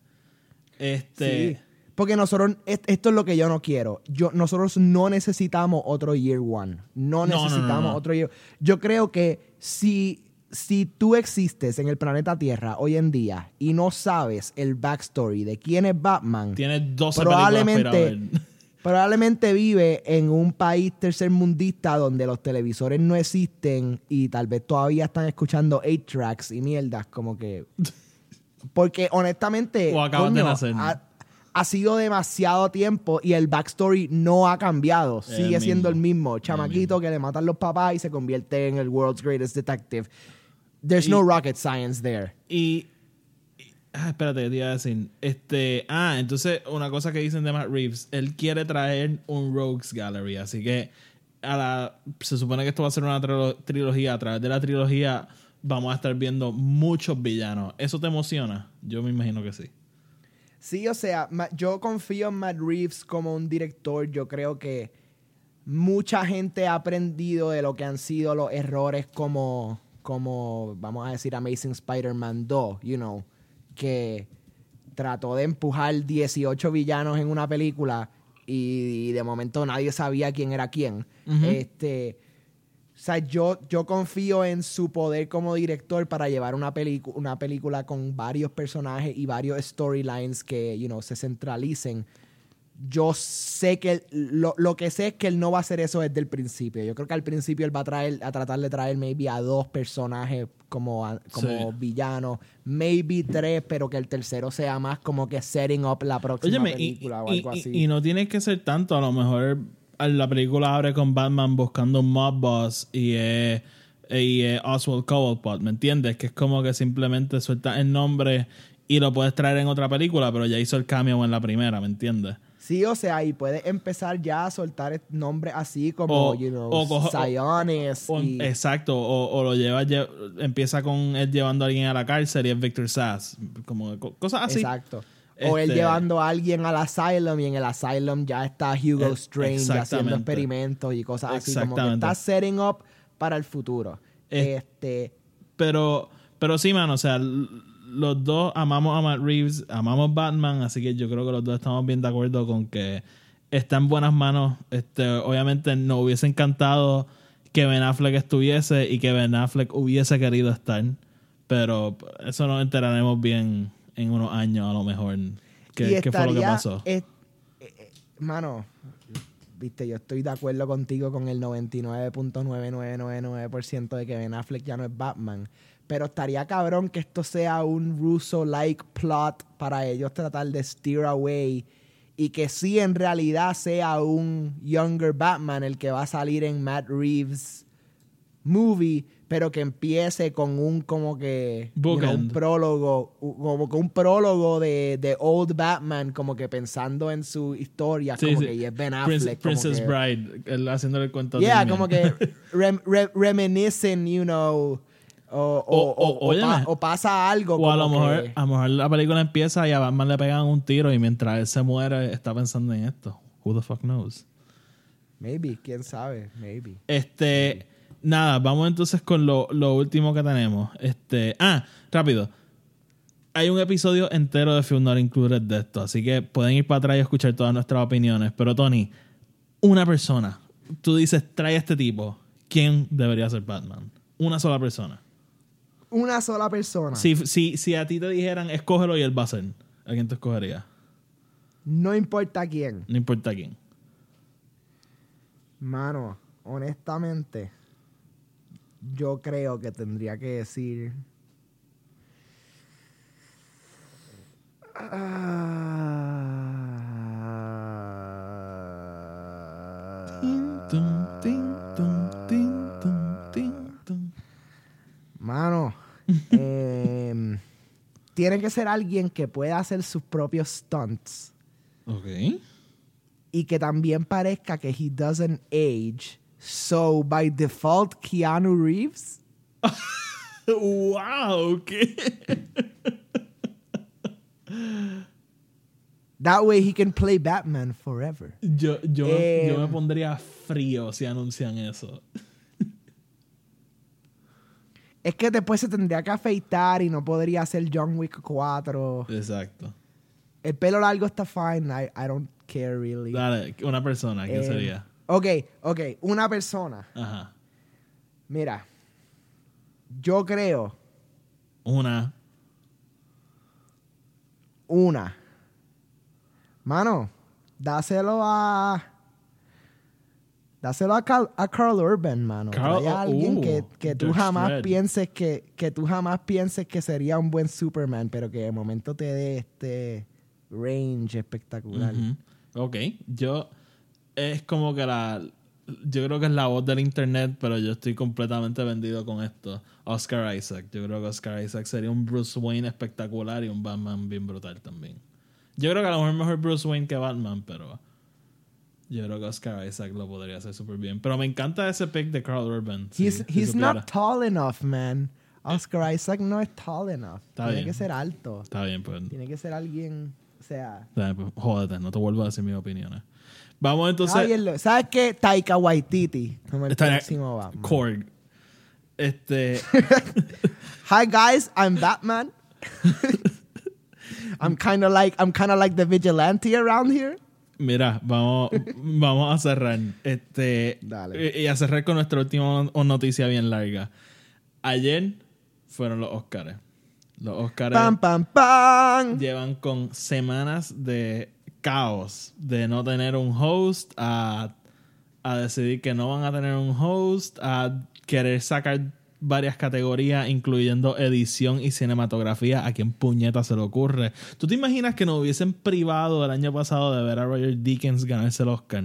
Este. Sí. Porque nosotros, est- esto es lo que yo no quiero. Yo, nosotros no necesitamos otro Year One. No No, no, no, necesitamos no. otro Year Yo creo que si, si tú existes en el planeta Tierra hoy en día y no sabes el backstory de quién es Batman, Tiene 12 probablemente, probablemente vive en un país tercermundista donde los televisores no existen y tal vez todavía están escuchando 8 tracks y mierdas como que porque honestamente O acabas de coño, nacer. ha, ha sido demasiado tiempo y el backstory no ha cambiado El sigue siendo el mismo. mismo chamaquito que le matan los papás y se convierte en el world's greatest detective there's Y- no rocket science there Y. y- ah, espérate, te iba a decir. Este. Ah, entonces, una cosa que dicen de Matt Reeves. Él quiere traer un Rogues Gallery. Así que. A la, se supone que esto va a ser una trilo- trilogía. A través de la trilogía vamos a estar viendo muchos villanos. ¿Eso te emociona? Yo me imagino que sí. Sí, o sea, yo confío en Matt Reeves como un director. Yo creo que mucha gente ha aprendido de lo que han sido los errores como, como vamos a decir, Amazing Spider-Man 2, you know, que trató de empujar 18 villanos en una película y, de momento nadie sabía quién era quién. Este... O sea, yo, yo confío en su poder como director para llevar una, una película con varios personajes y varios storylines que, you know, se centralicen. Yo sé que él- lo, lo que sé es que él no va a hacer eso desde el principio. Yo creo que al principio él va a traer, a tratar de traer maybe a dos personajes como, a- como Sí. villanos, maybe tres, pero que el tercero sea más como que setting up la próxima Óyeme, y, película o algo y- así. y no tiene que ser tanto. A lo mejor la película abre con Batman buscando un mob boss y es y es Oswald Cobblepot, ¿me entiendes? Que es como que simplemente suelta el nombre y lo puedes traer en otra película, pero ya hizo el cameo en la primera, ¿me entiendes? Sí, o sea, y puedes empezar ya a soltar nombres así como, O- you know, o O- y- Exacto, o, o lo lleva, lle- empieza con él llevando a alguien a la cárcel y es Victor Sass, como co- cosas así. Exacto. O él Este- llevando a alguien al asylum y en el asylum ya está Hugo Eh, Strange haciendo experimentos y cosas así. Como que está setting up para el futuro. Eh, este, Pero, pero sí, mano, o sea, los dos amamos a Matt Reeves, amamos Batman, así que yo creo que los dos estamos bien de acuerdo con que está en buenas manos. Este, obviamente nos hubiese encantado que Ben Affleck estuviese y que Ben Affleck hubiese querido estar, pero eso nos enteraremos bien en unos años a lo mejor. ¿Qué, qué fue lo que pasó? es- eh, eh, mano, viste, yo estoy de acuerdo contigo con el 99.9999% de que Ben Affleck ya no es Batman. Pero estaría cabrón que esto sea un Russo-like plot para ellos tratar de steer away y que sí en realidad sea un younger Batman el que va a salir en Matt Reeves movie, pero que empiece con un como que you know, un prólogo, como que un prólogo de, de Old Batman, como que pensando en su historia, Sí, como sí. que y es Ben Prince- Affleck. como Princess que- Bride, haciéndole el cuento Yeah, como que rem- re- reminiscing, you know, o, o, O- pa- pasa algo O a lo, mejor, que- a lo mejor la película empieza y a Batman le pegan un tiro y mientras él se muere está pensando en esto. Who the fuck knows? Maybe, quién sabe, maybe. Este, nada, vamos entonces con lo, lo último que tenemos. Este, ah, rápido. Hay un episodio entero de Film Not Included de esto, así que pueden ir para atrás y escuchar todas nuestras opiniones. Pero Tony, una persona, tú dices, trae a este tipo, ¿quién debería ser Batman? Una sola persona. Una sola persona. Si, si, si a ti te dijeran, escógelo y él va a ser, ¿a quién te escogerías? No importa quién. No importa quién. Mano, honestamente, yo creo que tendría que decir. Mano, tiene que ser alguien que pueda hacer sus propios stunts Ok. y que también parezca que he doesn't age. So, by default, Keanu Reeves. wow, ¿qué? That way he can play Batman forever. Yo, yo, Eh, yo me pondría frío si anuncian eso. Es que después se tendría que afeitar y no podría hacer John Wick 4. Exacto. El pelo largo está fine. I, I don't care really. Dale, una persona, ¿quién Eh, sería? Ok, ok. Una persona. Ajá. Mira. Yo creo Una. una. Mano, dáselo a. Dáselo a Carl, a Carl Urban, mano. Carl- Trae a alguien uh, que, que tú jamás pienses que, que tú jamás pienses que sería un buen Superman, pero que de momento te dé este range espectacular. Ujú. Ok. Yo. Es como que la. Yo creo que es la voz del internet, pero yo estoy completamente vendido con esto. Oscar Isaac. Yo creo que Oscar Isaac sería un Bruce Wayne espectacular y un Batman bien brutal también. Yo creo que a lo mejor mejor Bruce Wayne que Batman, pero. Yo creo que Oscar Isaac lo podría hacer súper bien. Pero me encanta ese pick de Carl Urban. He's, si he's not tall enough, man. Oscar Isaac no es tall enough. Está Tiene bien. que ser alto. Está bien, pues. Tiene que ser alguien. O sea. Está bien, pues, Jódete, no te vuelvo a decir mis opinioes. Vamos entonces. ¿Sabes qué? Taika Waititi. Como el próximo Batman. Korg. Este. Hi guys, I'm Batman. I'm kind of like I'm kind of like the vigilante around here. Mira, vamos, vamos a cerrar. Este, Dale. Y, a cerrar con nuestra última no- noticia bien larga. Ayer fueron los Oscars. Los Oscars Pam pam pam. llevan con semanas de caos, de no tener un host, a, a decidir que no van a tener un host, a querer sacar varias categorías, incluyendo edición y cinematografía. ¿A quién puñeta se le ocurre? ¿Tú te imaginas que nos hubiesen privado el año pasado de ver a Roger Deakins ganarse el Oscar?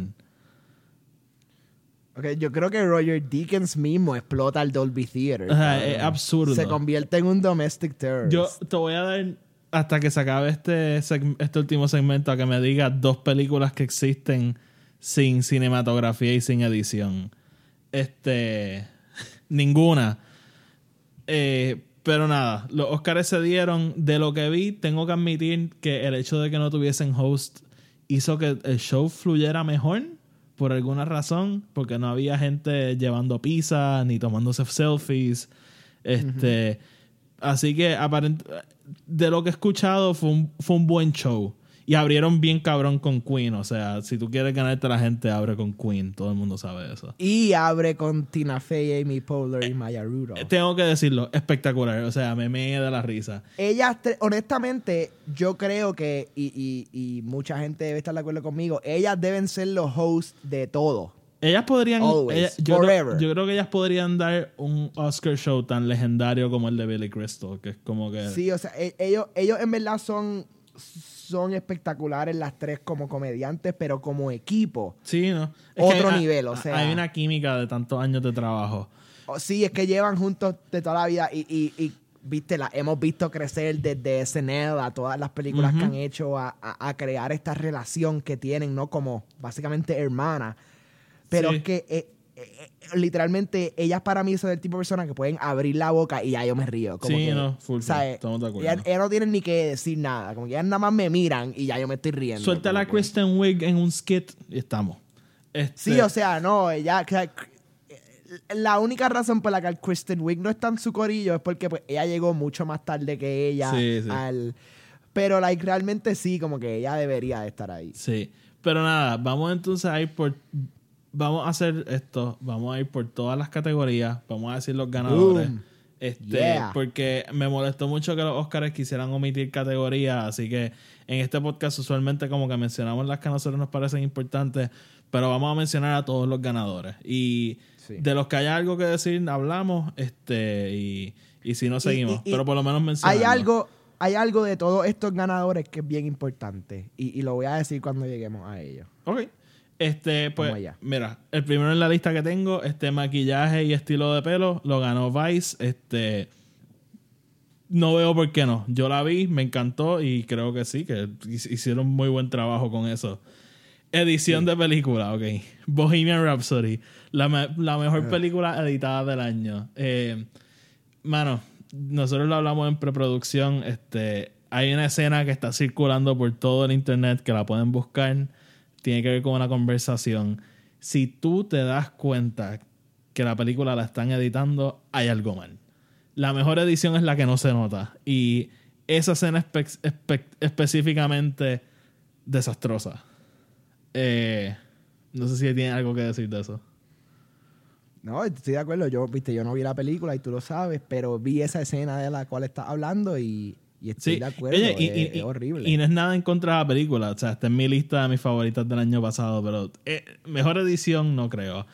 Okay, yo creo que Roger Deakins mismo explota el Dolby Theater. O sea, cabrón. es absurdo. Se convierte en un domestic terrorist. Yo te voy a dar hasta que se acabe este, este último segmento a que me digas dos películas que existen sin cinematografía y sin edición. Este. Ninguna. Eh, pero nada, los Oscars se dieron. De lo que vi, tengo que admitir que el hecho de que no tuviesen host hizo que el show fluyera mejor. Por alguna razón, porque no había gente llevando pizza ni tomándose selfies. Este, Así que aparent de lo que he escuchado fue un, fue un buen show. Y abrieron bien cabrón con Queen. O sea, si tú quieres ganarte a la gente, abre con Queen. Todo el mundo sabe eso. Y abre con Tina Fey, Amy Poehler y Maya Rudolph. Eh, Tengo que decirlo, espectacular. O sea, me me de la risa. Ellas, honestamente, yo creo que, y, y- y mucha gente debe estar de acuerdo conmigo, ellas deben ser los hosts de todo. Ellas podrían. Always, ellas- yo, forever. creo, yo creo que ellas podrían dar un Oscar show tan legendario como el de Billy Crystal, que es como que. Sí, o sea, e- ellos, ellos en verdad son, son espectaculares las tres como comediantes, pero como equipo. Sí, ¿no? Es Otro hay- nivel, o sea. Hay una química de tantos años de trabajo. O- Sí, es que llevan juntos de toda la vida y, y- y, viste, la hemos visto crecer desde SNL a todas las películas que han hecho a, a- a crear esta relación que tienen, ¿no? Como básicamente hermanas. Pero Sí. es que eh, eh, eh, literalmente ellas para mí son el tipo de personas que pueden abrir la boca y ya yo me río. Como Sí, que, no, full, eh, Estamos de acuerdo. ellas, ellas no tienen ni que decir nada. Como que ellas nada más me miran y ya yo me estoy riendo. Suelta la que- Kristen Wiig en un skit y estamos. Este, Sí, o sea, no, ella. la única razón por la que Kristen Wiig no está en su corillo es porque pues, ella llegó mucho más tarde que ella Sí, sí. al. Pero like, realmente sí, como que ella debería de estar ahí. Sí. Pero nada, vamos entonces a ir por. Vamos a hacer esto. Vamos a ir por todas las categorías. Vamos a decir los ganadores. Boom. Este, Yeah. Porque me molestó mucho que los Oscars quisieran omitir categorías. Así que en este podcast, usualmente, como que mencionamos las que a nosotros nos parecen importantes. Pero vamos a mencionar a todos los ganadores. Y Sí. de los que haya algo que decir, hablamos. Este, y, y si no, seguimos. y- pero por lo menos mencionamos. Hay algo, hay algo de todos estos ganadores que es bien importante. Y, y lo voy a decir cuando lleguemos a ellos. Ok. Este, pues, mira, el primero en la lista que tengo, este maquillaje y estilo de pelo, lo ganó Vice. Este, no veo por qué no. Yo la vi, me encantó y creo que sí, que hicieron muy buen trabajo con eso. Edición de película, ok. Bohemian Rhapsody, la, mejor película editada del año. Eh, mano, nosotros lo hablamos en preproducción. Este, hay una escena que está circulando por todo el internet que la pueden buscar. Tiene que ver con una conversación. Si tú te das cuenta que la película la están editando, hay algo mal. La mejor edición es la que no se nota. Y esa escena es específicamente desastrosa. Eh, no sé si tiene algo que decir de eso. No, estoy de acuerdo. Yo, viste, yo no vi la película y tú lo sabes, pero vi esa escena de la cual estás hablando y, estoy de acuerdo. es, horrible. Y no es nada en contra de la película. O sea, está en mi lista de mis favoritas del año pasado, pero eh, mejor edición no creo.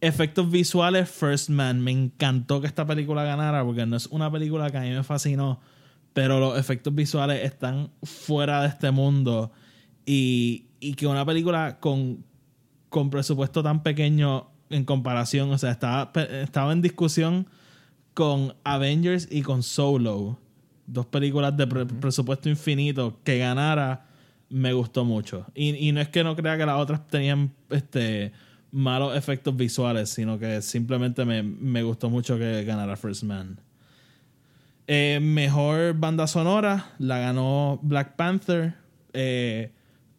Efectos visuales, First Man. Me encantó que esta película ganara porque no es una película que a mí me fascinó, pero los efectos visuales están fuera de este mundo. Y, y que una película con, con presupuesto tan pequeño en comparación, o sea, estaba, estaba en discusión con Avengers y con Solo, dos películas de presupuesto infinito, que ganara, me gustó mucho. Y, y, no es que no crea que las otras tenían este malos efectos visuales, sino que simplemente me, me gustó mucho que ganara First Man. Eh, mejor banda sonora la ganó Black Panther. Eh,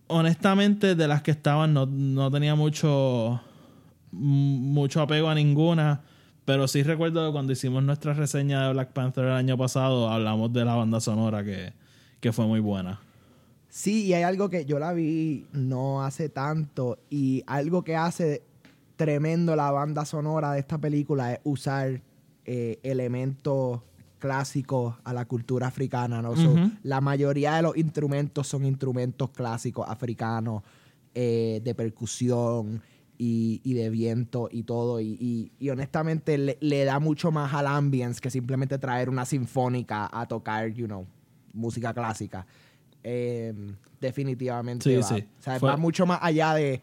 honestamente, de las que estaban, no, tenía mucho, mucho apego a ninguna. Pero sí recuerdo que cuando hicimos nuestra reseña de Black Panther el año pasado, hablamos de la banda sonora que, que fue muy buena. Sí, y hay algo que yo la vi no hace tanto y algo que hace tremendo la banda sonora de esta película es usar eh, elementos clásicos a la cultura africana. ¿no? la mayoría de los instrumentos son instrumentos clásicos africanos eh, de percusión y, de viento y todo. Y, honestamente le, da mucho más al ambience que simplemente traer una sinfónica a tocar, you know, música clásica. Em, definitivamente va. O sea, va mucho más allá de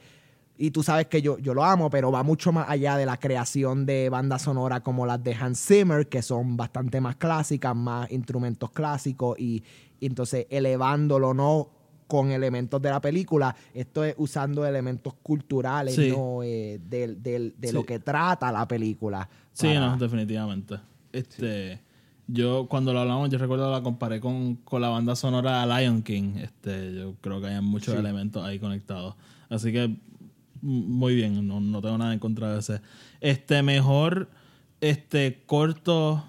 y tú sabes que yo, yo lo amo, pero va mucho más allá de la creación de bandas sonoras como las de Hans Zimmer, que son bastante más clásicas, más instrumentos clásicos, y, entonces elevándolo, ¿no? Con elementos de la película, esto es usando elementos culturales, ¿no? Eh, de, lo que trata la película. Sí, no, definitivamente. Este. Yo, cuando lo hablamos, yo recuerdo la comparé con, con la banda sonora Lion King. Este, yo creo que hay muchos elementos ahí conectados. Así que muy bien, no, tengo nada en contra de ese. Este mejor este corto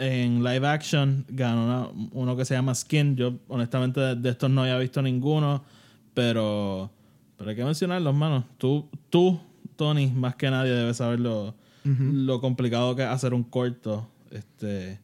en live action ganó uno que se llama Skin. Yo honestamente de, estos no había visto ninguno, pero pero hay que mencionarlos, manos. Tú tú Tony más que nadie debes saber lo, complicado que es hacer un corto, este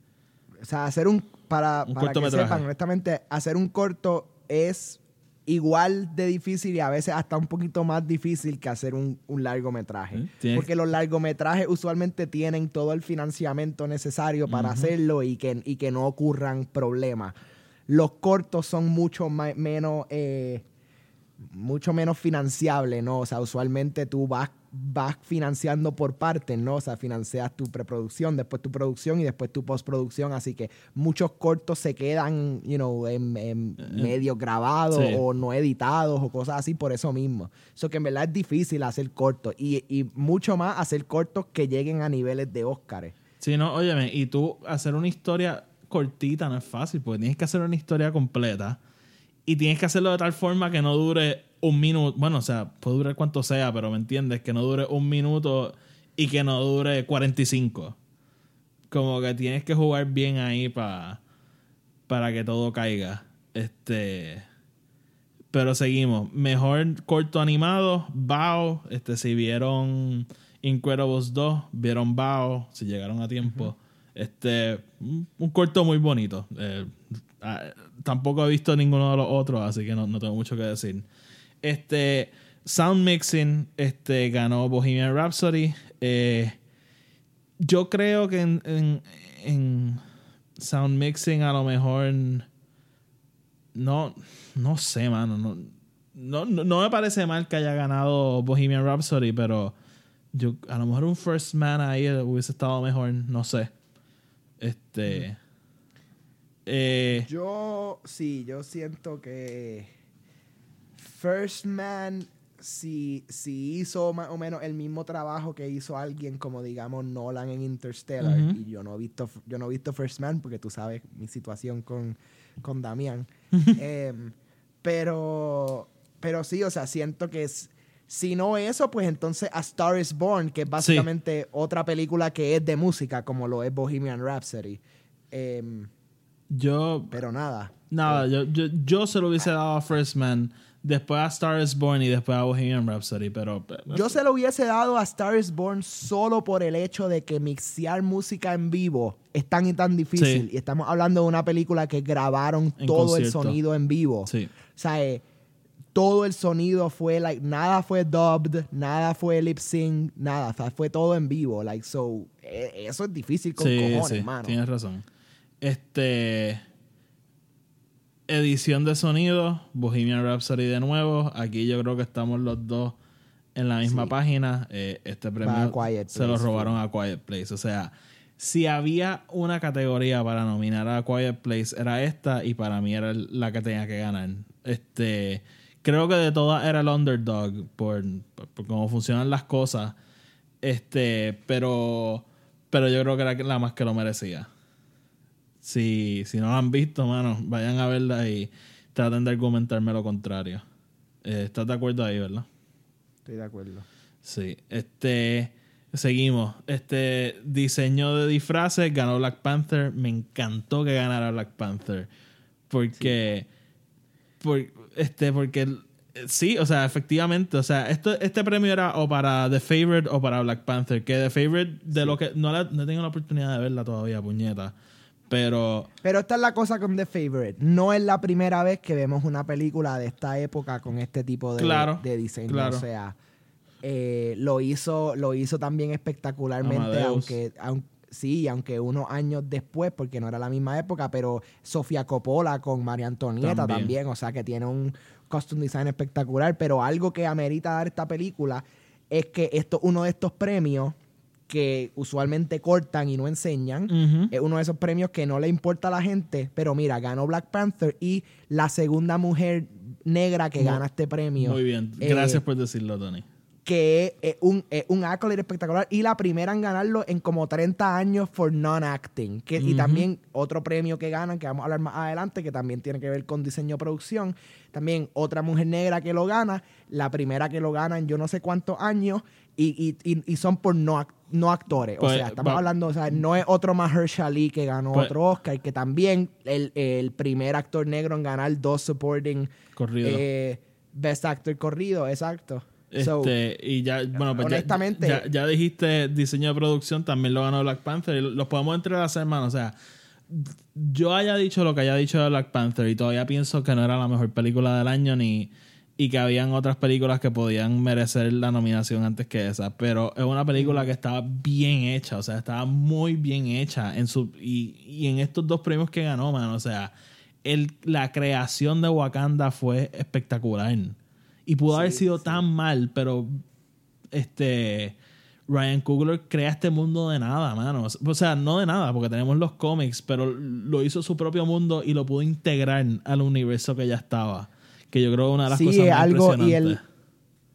o sea, hacer un para, para que sepan, honestamente, hacer un corto es igual de difícil y a veces hasta un poquito más difícil que hacer un, largometraje. Porque los largometrajes usualmente tienen todo el financiamiento necesario para hacerlo y que, y que no ocurran problemas. Los cortos son mucho menos... Eh, mucho menos financiables, ¿no? O sea, usualmente tú vas vas financiando por partes, ¿no? O sea, financias tu preproducción, después tu producción y después tu postproducción. Así que muchos cortos se quedan, you know, en, en eh, medio grabados o no editados o cosas así por eso mismo. Eso que en verdad es difícil hacer cortos y, y mucho más hacer cortos que lleguen a niveles de Óscares. Sí, no, óyeme, y tú hacer una historia cortita no es fácil porque tienes que hacer una historia completa y tienes que hacerlo de tal forma que no dure un minuto. Bueno, o sea, puede durar cuanto sea, pero me entiendes, que no dure un minuto y que no dure 45. Como que tienes que jugar bien ahí para para que todo caiga. Este. Pero seguimos. Mejor corto animado, Bao. Este, si vieron Incredibles 2, vieron Bao, si llegaron a tiempo. Este, un, corto muy bonito. Eh, ah, tampoco he visto ninguno de los otros, así que no, no tengo mucho que decir. Este, Sound Mixing este, ganó Bohemian Rhapsody. Eh, yo creo que en, en, Sound Mixing a lo mejor no, no sé, mano. No, no, no, me parece mal que haya ganado Bohemian Rhapsody, pero yo a lo mejor un First Man ahí hubiese estado mejor, no sé. Este. Eh, Yo, sí, yo siento que First Man si, si hizo más o menos el mismo trabajo que hizo alguien como digamos Nolan en Interstellar y yo no he visto yo no he visto First Man porque tú sabes mi situación con, con Damián. Em, pero pero sí o sea siento que es si no eso pues entonces A Star is Born que es básicamente otra película que es de música como lo es Bohemian Rhapsody. Em, yo, pero nada nada, yo, yo, yo se lo hubiese dado a First Man, después a Star is Born y después a Bohemian Rhapsody, pero... Yo se lo hubiese dado a Star is Born solo por el hecho de que mixear música en vivo es tan y tan difícil. Sí. Y estamos hablando de una película que grabaron En todo el concierto. sonido en vivo. Sí. O sea, eh, todo el sonido fue, like, nada fue dubbed, nada fue lip sync, nada. O sea, fue todo en vivo. Like, so, eh, eso es difícil con sí, cojones, sí, mano. tienes razón. Este. Edición de sonido, Bohemian Rhapsody de nuevo. Aquí yo creo que estamos los dos en la misma Sí. página. Eh, este premio Quiet se lo robaron a Quiet Place. O sea, si había una categoría para nominar a Quiet Place, era esta y para mí era la que tenía que ganar. Este. Creo que de todas era el underdog por, por- por cómo funcionan las cosas. Este, pero, pero yo creo que era la más que lo merecía. Si, si no la han visto, mano, vayan a verla y traten de argumentarme lo contrario. Eh, ¿Estás de acuerdo ahí, verdad? Estoy de acuerdo. Sí. Este, seguimos. Este diseño de disfraces ganó Black Panther. Me encantó que ganara Black Panther. Porque, por, este, porque sí, o sea, efectivamente, o sea, esto, este premio era o para The Favorite o para Black Panther. Que The Favorite, de lo que no, la, no he tenido la oportunidad de verla todavía, puñeta. Pero Pero esta es la cosa con The Favorite. No es la primera vez que vemos una película de esta época con este tipo de, Claro, de diseño. claro. O sea, eh, lo, hizo, lo hizo también espectacularmente, Amadeus. aunque, aun- sí, aunque unos años después, porque no era la misma época, pero Sofía Coppola con María Antonieta También. también. O sea, que tiene un costume design espectacular. Pero algo que amerita dar esta película es que esto uno de estos premios que usualmente cortan y no enseñan. Es uno de esos premios que no le importa a la gente, pero mira, ganó Black Panther y la segunda mujer negra que gana este premio. muy bien. Eh, Gracias por decirlo, Tony. Que es, un, es un accolade espectacular y la primera en ganarlo en como 30 años for non-acting. Y también otro premio que ganan, que vamos a hablar más adelante, que también tiene que ver con diseño producción. También otra mujer negra que lo gana, la primera que lo gana en yo no sé cuántos años y, y- y- son por no, ac- no actores. Pues, o sea, estamos hablando, o sea, no es otro Mahershala Ali que ganó Pues- otro Oscar, que también el, el primer actor negro en ganar dos supporting Corrido. eh, Best Actor corrido, exacto. So, Este, y ya, bueno, pues honestamente- ya, ya dijiste diseño de producción, también lo ganó Black Panther. y Los podemos entrelazar, hermano. O sea, yo haya dicho lo que haya dicho de Black Panther y todavía pienso que no era la mejor película del año ni y que habían otras películas que podían merecer la nominación antes que esa, pero es una película que estaba bien hecha, o sea, estaba muy bien hecha en su y, y en estos dos premios que ganó, mano, o sea, el, la creación de Wakanda fue espectacular. Y pudo haber sido tan mal, pero este Ryan Coogler crea este mundo de nada, mano. O sea, no de nada, porque tenemos los cómics, pero lo hizo su propio mundo y lo pudo integrar al universo que ya estaba. Que yo creo que una de las sí, cosas es más algo, y él, impresionantes.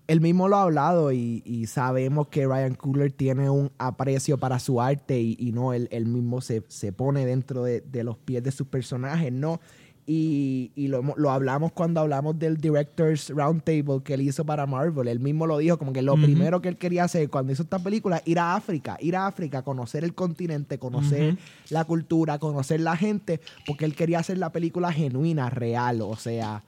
él mismo lo ha hablado y, y sabemos que Ryan Coogler tiene un aprecio para su arte y, y no, él, él mismo se, se pone dentro de, de los pies de sus personajes, ¿no? Y, y lo, lo hablamos cuando hablamos del Directors Roundtable que él hizo para Marvel. Él mismo lo dijo, como que lo primero que él quería hacer cuando hizo esta película, ir a África, ir a África, conocer el continente, conocer la cultura, conocer la gente, porque él quería hacer la película genuina, real, o sea,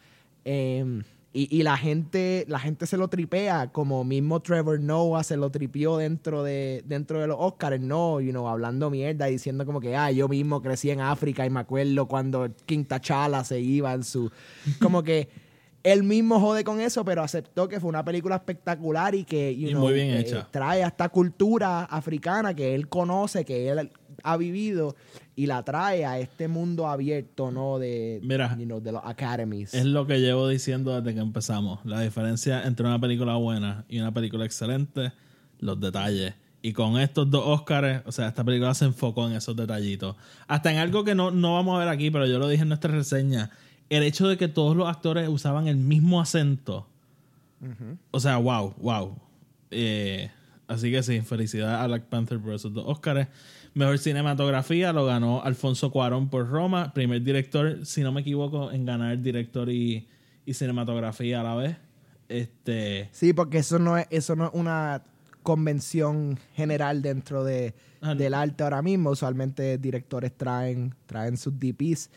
eh, y, y la gente, la gente se lo tripea, como mismo Trevor Noah se lo tripió dentro de, dentro de los Oscars, no, you know, hablando mierda, diciendo como que, ah, yo mismo crecí en África y me acuerdo cuando King T'Challa se iba en su, como que él mismo jode con eso, pero aceptó que fue una película espectacular y que, you Y know, muy bien eh, hecha. trae a esta cultura africana que él conoce, que él ha vivido y la trae a este mundo abierto, ¿no? De, Mira, you know, de los academies. Es lo que llevo diciendo desde que empezamos. La diferencia entre una película buena y una película excelente, los detalles. Y con estos dos Oscars, o sea, esta película se enfocó en esos detallitos. Hasta en algo que no, no vamos a ver aquí, pero yo lo dije en nuestra reseña. El hecho de que todos los actores usaban el mismo acento. O sea, wow, wow. Eh, así que sí, felicidades a Black Panther por esos dos Oscars. Mejor cinematografía lo ganó Alfonso Cuarón por Roma. Primer director, si no me equivoco, en ganar director y, y cinematografía a la vez. Este. Sí, porque eso no es, eso no es una convención general dentro de, Ah, del arte ahora mismo. Usualmente directores traen, traen sus DPs.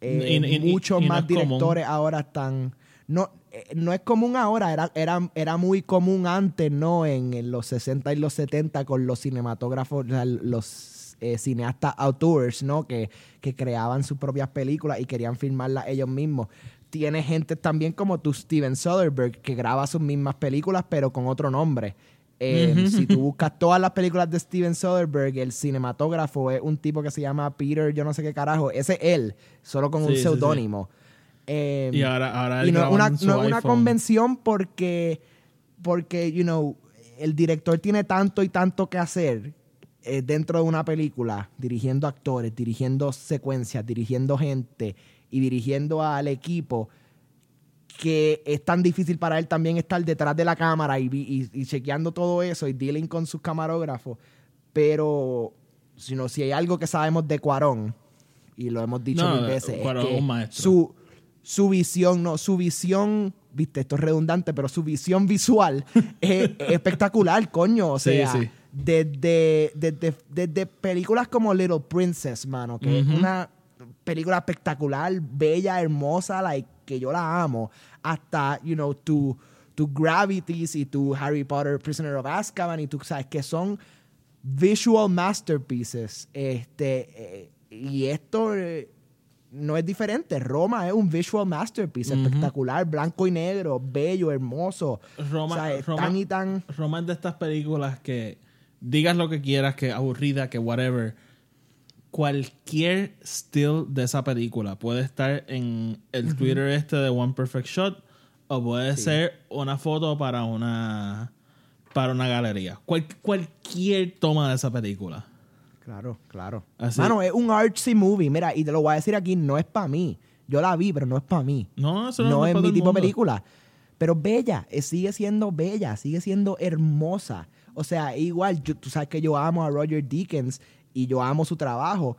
Eh, Y- y- y- muchos y no más común. directores ahora están. No, eh, no es común ahora, era, era, era muy común antes, ¿no? En, en los 60 y los 70 con los cinematógrafos, los eh, cineastas outdoors, ¿no? Que, que creaban sus propias películas y querían filmarlas ellos mismos. Tiene gente también como tú, Steven Soderbergh, que graba sus mismas películas, pero con otro nombre. Eh, Si tú buscas todas las películas de Steven Soderbergh, el cinematógrafo es un tipo que se llama Peter, yo no sé qué carajo. Ese es él, solo con Sí, un sí, sí. seudónimo. Eh, Y ahora, ahora y no una, no es una convención porque, porque, you know, el director tiene tanto y tanto que hacer eh, dentro de una película, dirigiendo actores, dirigiendo secuencias, dirigiendo gente y dirigiendo al equipo, que es tan difícil para él también estar detrás de la cámara y, y, y chequeando todo eso y dealing con sus camarógrafos. Pero, si, no, si hay algo que sabemos de Cuarón, y lo hemos dicho No, mil veces, Cuarón es que su, su visión, no, su visión, viste, esto es redundante, pero su visión visual es, es espectacular, coño. O Sí, sea, sí. Desde, desde, desde películas como Little Princess, mano, que es una película espectacular, bella, hermosa, like, que yo la amo, hasta, you know, tu, tu Gravities y tu Harry Potter Prisoner of Azkaban y tú sabes que son visual masterpieces. Este, eh, y esto eh, no es diferente. Roma es un visual masterpiece espectacular, blanco y negro, bello, hermoso. Roma, O sea, Roma- tan y tan. Roma es de estas películas que digas lo que quieras, que aburrida, que whatever. Cualquier still de esa película puede estar en el Twitter este de One Perfect Shot o puede ser una foto para una para una galería. Cual- cualquier toma de esa película. Claro, claro. Así- Mano, es un artsy movie. Mira, y te lo voy a decir aquí, no es para mí. Yo la vi, pero no es para mí. No, eso no, no es es mi tipo de película. Pero bella, eh, sigue siendo bella, sigue siendo hermosa. O sea, igual, yo- tú sabes que yo amo a Roger Deakins y yo amo su trabajo.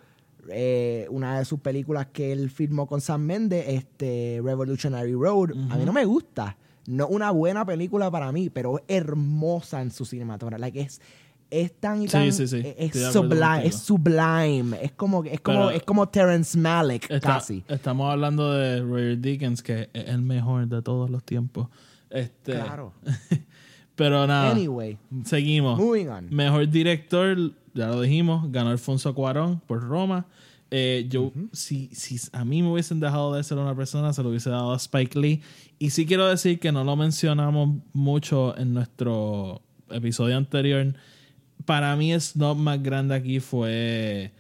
Eh, una de sus películas que él filmó con Sam Mendes, este, Revolutionary Road, a mí no me gusta. No una buena película para mí, pero es hermosa en su cinematografía. Like, es, es tan y Sí, tan. sí, sí. Es, Estoy de acuerdo sublime, es sublime. Es como, es como, Pero- es como Terrence Malick, Está- casi. Estamos hablando de Roger Deakins, que es el mejor de todos los tiempos. Este, Claro. Pero nada. Anyway, Seguimos. moving on. Mejor director, ya lo dijimos, ganó Alfonso Cuarón por Roma. Eh, yo, si, si a mí me hubiesen dejado de ser una persona, se lo hubiese dado a Spike Lee. Y sí quiero decir que no lo mencionamos mucho en nuestro episodio anterior. Para mí, el snob más grande aquí fue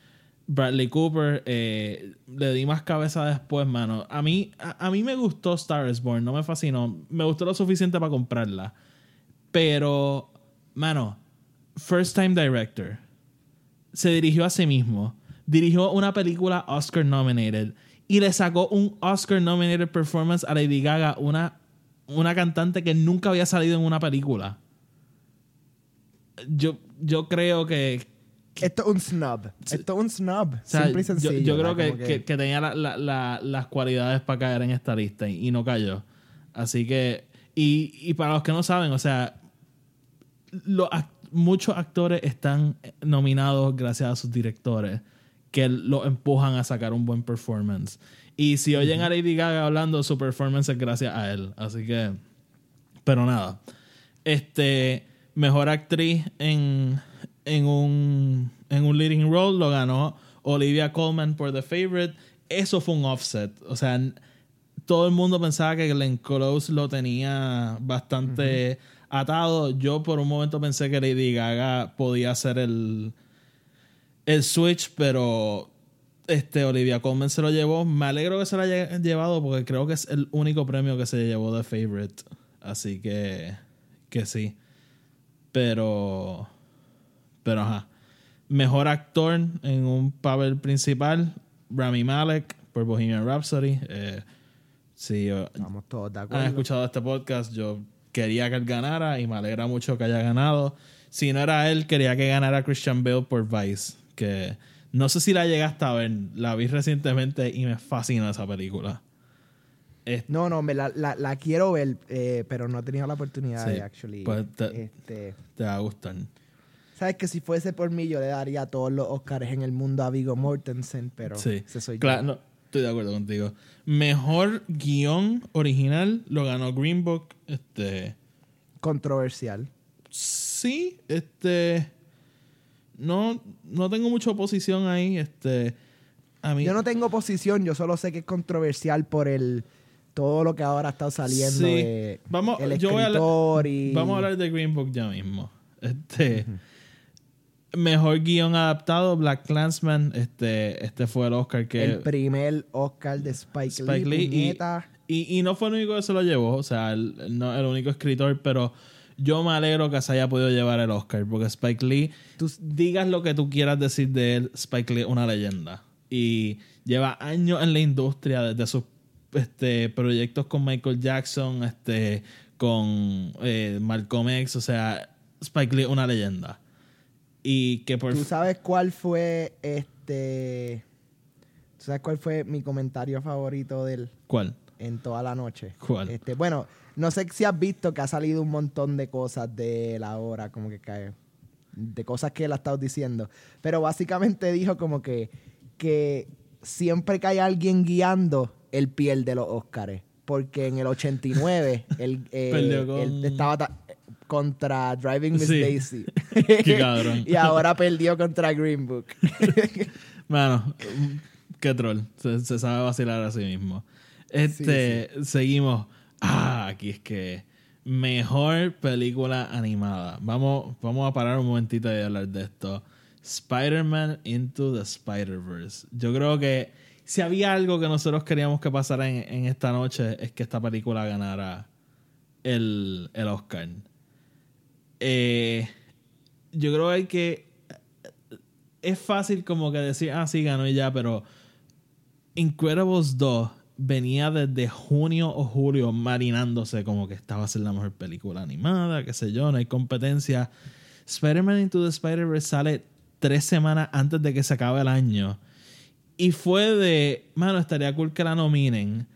Bradley Cooper. Eh, le di más cabeza después, mano. A mí, a, a mí me gustó Star is Born, no me fascinó. Me gustó lo suficiente para comprarla. Pero, mano, first time director. Se dirigió a sí mismo. Dirigió una película Oscar nominated. Y le sacó un Oscar nominated performance a Lady Gaga, una, una cantante que nunca había salido en una película. Yo, yo creo que, Esto es un snub. Esto es un snub. o sea, Simple y yo- sencillo. Yo, creo que, que- que tenía la- la- la- las cualidades para caer en esta lista y, y no cayó. Así que, y, y para los que no saben, o sea, los muchos actores están nominados gracias a sus directores que lo empujan a sacar un buen performance. Y si oyen a Lady Gaga hablando, su performance es gracias a él. Así que, pero nada. Este, mejor actriz en, en, un, en un leading role lo ganó Olivia Colman por The Favorite. Eso fue un offset. O sea, todo el mundo pensaba que Glenn Close lo tenía bastante atado. Yo por un momento pensé que Lady Gaga podía hacer el, el switch, pero este Olivia Colman se lo llevó. Me alegro que se lo haya llevado porque creo que es el único premio que se llevó de Favorite. Así que, que sí. Pero, Pero ajá. Mejor actor en un papel principal, Rami Malek por Bohemian Rhapsody. Eh, si yo- Estamos todos de han acuerdo. escuchado este podcast, yo quería que él ganara y me alegra mucho que haya ganado. Si no era él, quería que ganara Christian Bale por Vice, que no sé si la llegaste a ver, la vi recientemente y me fascina esa película. Es- No, no, me la, la, la quiero ver, eh, pero no he tenido la oportunidad Sí, de actually. pues te- este, te va a gustar. Sabes que si fuese por mí, yo le daría todos los Oscars en el mundo a Vigo Mortensen, pero Sí, ese soy Claro, yo. no, estoy de acuerdo contigo. Mejor guion original lo ganó Green Book. Este, Controversial. sí, este, no, no tengo mucha oposición ahí. Este, a mí, Yo no tengo posición, yo solo sé que es controversial por el todo lo que ahora estado saliendo Sí. de Vamos, el yo voy a escritor y Vamos a hablar de Green Book ya mismo. Este, mejor guion adaptado, Black Clansman. Este, este fue el Oscar que el primer Oscar de Spike, Spike Lee, Lee y-. Y, y no fue el único que se lo llevó, o sea, el, el- no el único escritor, pero yo me alegro que se haya podido llevar el Oscar, porque Spike Lee, tú digas lo que tú quieras decir de él, Spike Lee es una leyenda. Y lleva años en la industria, desde sus este, proyectos con Michael Jackson, este, con eh, Malcolm X, o sea, Spike Lee es una leyenda. Y que por ¿Tú sabes cuál fue este ¿Tú sabes cuál fue mi comentario favorito de él ¿Cuál? en toda la noche? ¿Cuál? Este, bueno, no sé si has visto que ha salido un montón de cosas de él ahora, como que cae de cosas que él ha estado diciendo, pero básicamente dijo como que que siempre que hay alguien guiando, él pierde los Óscares, porque en el 89 él, eh, con- él estaba ta- contra Driving Miss Sí. Daisy. Qué cabrón. y ahora perdió contra Green Book. Mano, qué troll. Se, se sabe vacilar a sí mismo. Este, seguimos. Ah, aquí es que. Mejor película animada. Vamos, vamos a parar un momentito y hablar de esto. Spider-Man Into the Spider-Verse. Yo creo que si había algo que nosotros queríamos que pasara en, en esta noche es que esta película ganara el, el Oscar. Eh, yo creo que es fácil como que decir, ah, sí, ganó y ya, pero Incredibles 2 venía desde junio o julio marinándose como que estaba a ser la mejor película animada, qué sé yo, no hay competencia. Spider-Man Into the Spider-Verse sale tres semanas antes de que se acabe el año. Y fue de, mano, estaría cool que la nominen.